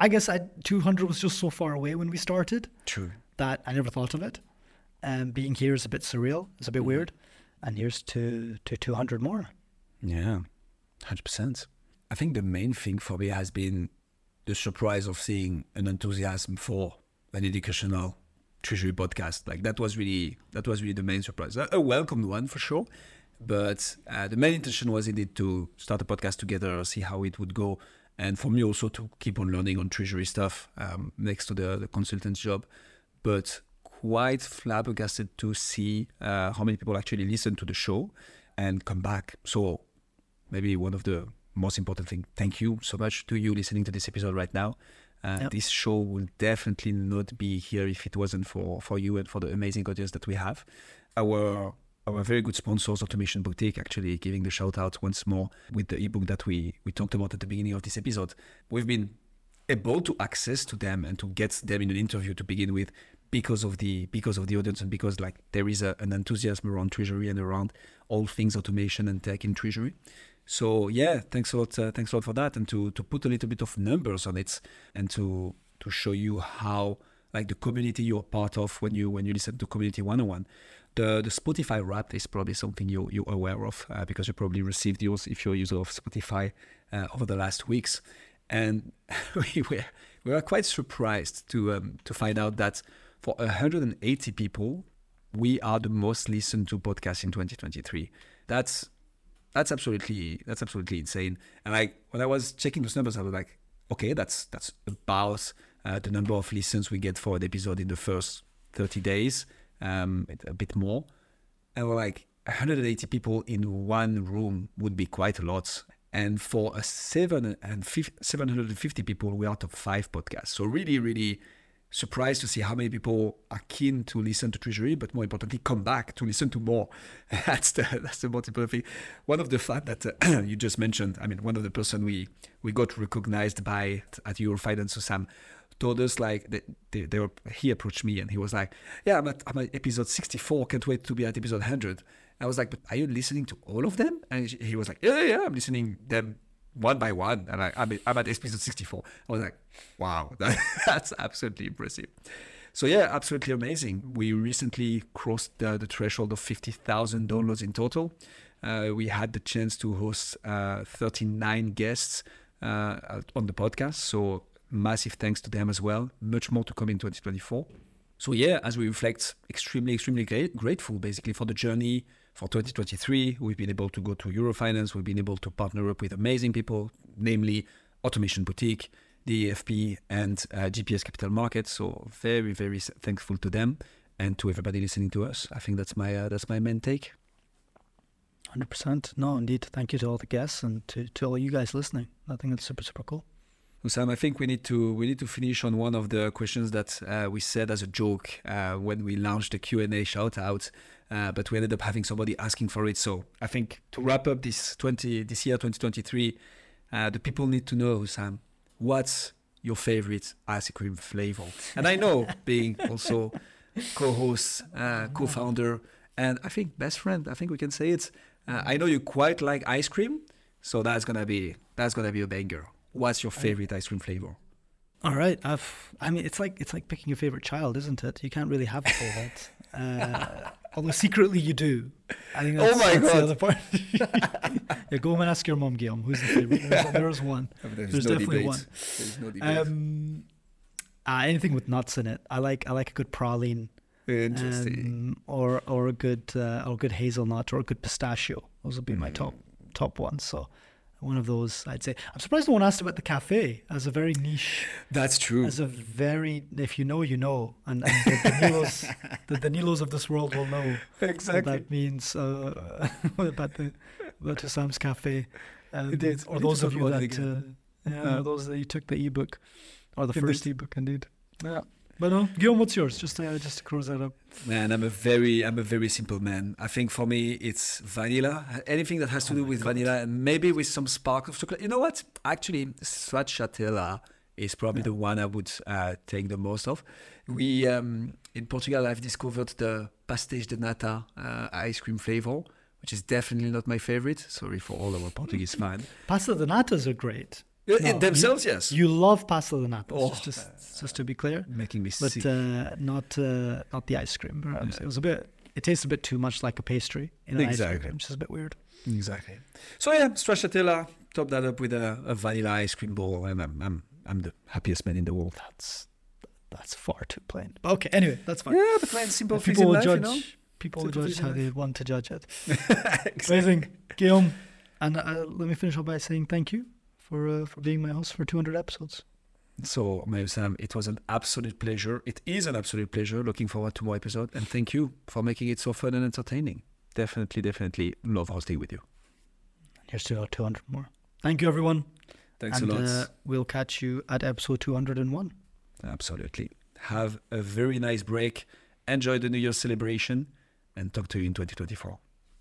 I guess I 200 was just so far away when we started. True. That I never thought of it. And um, being here is a bit surreal. It's a bit mm-hmm. weird. And here's to to 200 more. Yeah, hundred percent. I think the main thing for me has been the surprise of seeing an enthusiasm for an educational treasury podcast. Like that was really that was really the main surprise. A, a welcome one for sure, but uh, the main intention was indeed to start a podcast together, see how it would go, and for me also to keep on learning on treasury stuff um, next to the the consultant's job. But quite flabbergasted to see uh, how many people actually listen to the show and come back. So maybe one of the most important thing. Thank you so much to you listening to this episode right now. Uh, Yep. This show will definitely not be here if it wasn't for, for you and for the amazing audience that we have. Our our very good sponsors, Automation Boutique, actually giving the shout out once more with the ebook that we, we talked about at the beginning of this episode. We've been able to access to them and to get them in an interview to begin with because of the because of the audience and because like there is a, an enthusiasm around treasury and around all things automation and tech in treasury so yeah thanks a lot uh, thanks a lot for that and to to put a little bit of numbers on it and to to show you how like the community you're part of when you when you listen to community 101 the the spotify wrap is probably something you you're aware of uh, because you probably received yours if you're a user of spotify uh, over the last weeks and [LAUGHS] we were we were quite surprised to um, to find out that for 180 people, we are the most listened to podcast in 2023. That's that's absolutely that's absolutely insane. And like when I was checking those numbers, I was like, okay, that's that's about uh, the number of listens we get for an episode in the first 30 days, um, a bit more. And we're like, 180 people in one room would be quite a lot. And for a seven and 750 people, we are top five podcast. So really, really surprised to see how many people are keen to listen to Treasury, but more importantly, come back to listen to more. [LAUGHS] that's the that's the most important thing. One of the fact that uh, [CLEARS THROAT] you just mentioned, I mean, one of the person we we got recognized by at Eurofinance, so Sam told us like they, they, they were he approached me and he was like, yeah, I'm at, I'm at episode 64, can't wait to be at episode 100. I was like, but are you listening to all of them? And he was like, yeah, yeah, I'm listening them one by one. And I, I'm, at episode 64. I was like, wow, that, [LAUGHS] that's absolutely impressive. So yeah, absolutely amazing. We recently crossed the, the threshold of 50,000 downloads in total. Uh, we had the chance to host uh, 39 guests uh, on the podcast. So massive thanks to them as well. Much more to come in 2024. So yeah, as we reflect, extremely, extremely great, grateful basically for the journey for 2023. We've been able to go to Eurofinance. We've been able to partner up with amazing people, namely Automation Boutique, the AFP, and uh, GPS Capital Markets. So very, very thankful to them and to everybody listening to us. I think that's my uh, that's my main take. Hundred percent. No, indeed. Thank you to all the guests and to, to all you guys listening. I think that's super super cool. Sam, I think we need to we need to finish on one of the questions that uh, we said as a joke uh, when we launched the Q and A shout out, uh, but we ended up having somebody asking for it. So I think to wrap up this twenty this year twenty twenty three, the people need to know Sam, what's your favorite ice cream flavor? And I know [LAUGHS] being also co-host, uh, co-founder, and I think best friend. I think we can say it. Uh, I know you quite like ice cream, so that's gonna be that's gonna be a banger. What's your favorite ice cream flavor? All right, I've. I mean, it's like it's like picking your favorite child, isn't it? You can't really have a favorite, [LAUGHS] uh, although secretly you do. I think that's, oh my that's god! the other part. [LAUGHS] yeah, go home and ask your mom, Guillaume, who's the favorite. There's, [LAUGHS] there's one. There's, There's no definitely debate. one. There's no debate. Um, uh, anything with nuts in it. I like. I like a good praline, Interesting. um, or or a good uh, or a good hazelnut or a good pistachio. Those would be my top Mm. top ones. So. One of those, I'd say. I'm surprised no one asked about the cafe as a very niche That's true. as a very if you know you know and, and the Danilos the Danilos of this world will know what that means uh, [LAUGHS] about the about Sam's cafe um, It is. Or those of you that uh, yeah, or those that you took the ebook or the first ebook indeed Yeah. But no Guillaume what's yours just uh, just to close that up Man, I'm a very, I'm a very simple man. I think for me, it's vanilla. Anything that has to Oh do with God. vanilla and maybe with some spark of chocolate. You know what? Actually, stracciatella is probably the one I would uh, take the most of. We um, in Portugal, I've discovered the pastéis de nata uh, ice cream flavor, which is definitely not my favorite. Sorry for all our Portuguese [LAUGHS] fans. pasta de natas are great No, themselves, yes. you love pasta de Oh. just, just just to be clear Making me but sick. uh, not uh, not the ice cream. Perhaps. It was a bit. It tastes a bit too much like a pastry in an ice Exactly. cream, which is a bit weird. Exactly. So yeah, stracciatella. Top that up with a, a vanilla ice cream ball, and I'm, I'm I'm the happiest man in the world. That's that's far too plain. But okay, anyway, that's fine. Yeah, but man, simple people will life, judge. you know. People will judge how they want to judge it. [LAUGHS] exactly. Amazing, Guillaume. And uh, let me finish off by saying thank you for uh, for being my host for 200 episodes. So, my Sam, it was an absolute pleasure. It is an absolute pleasure. Looking forward to more episode, and thank you for making it so fun and entertaining. definitely, definitely love hosting with you. Here's to 200 more. Thank you, everyone. Thanks and, a lot. Uh, we'll catch you at episode 201. Absolutely. Have a very nice break. Enjoy the New Year celebration and talk to you in 2024.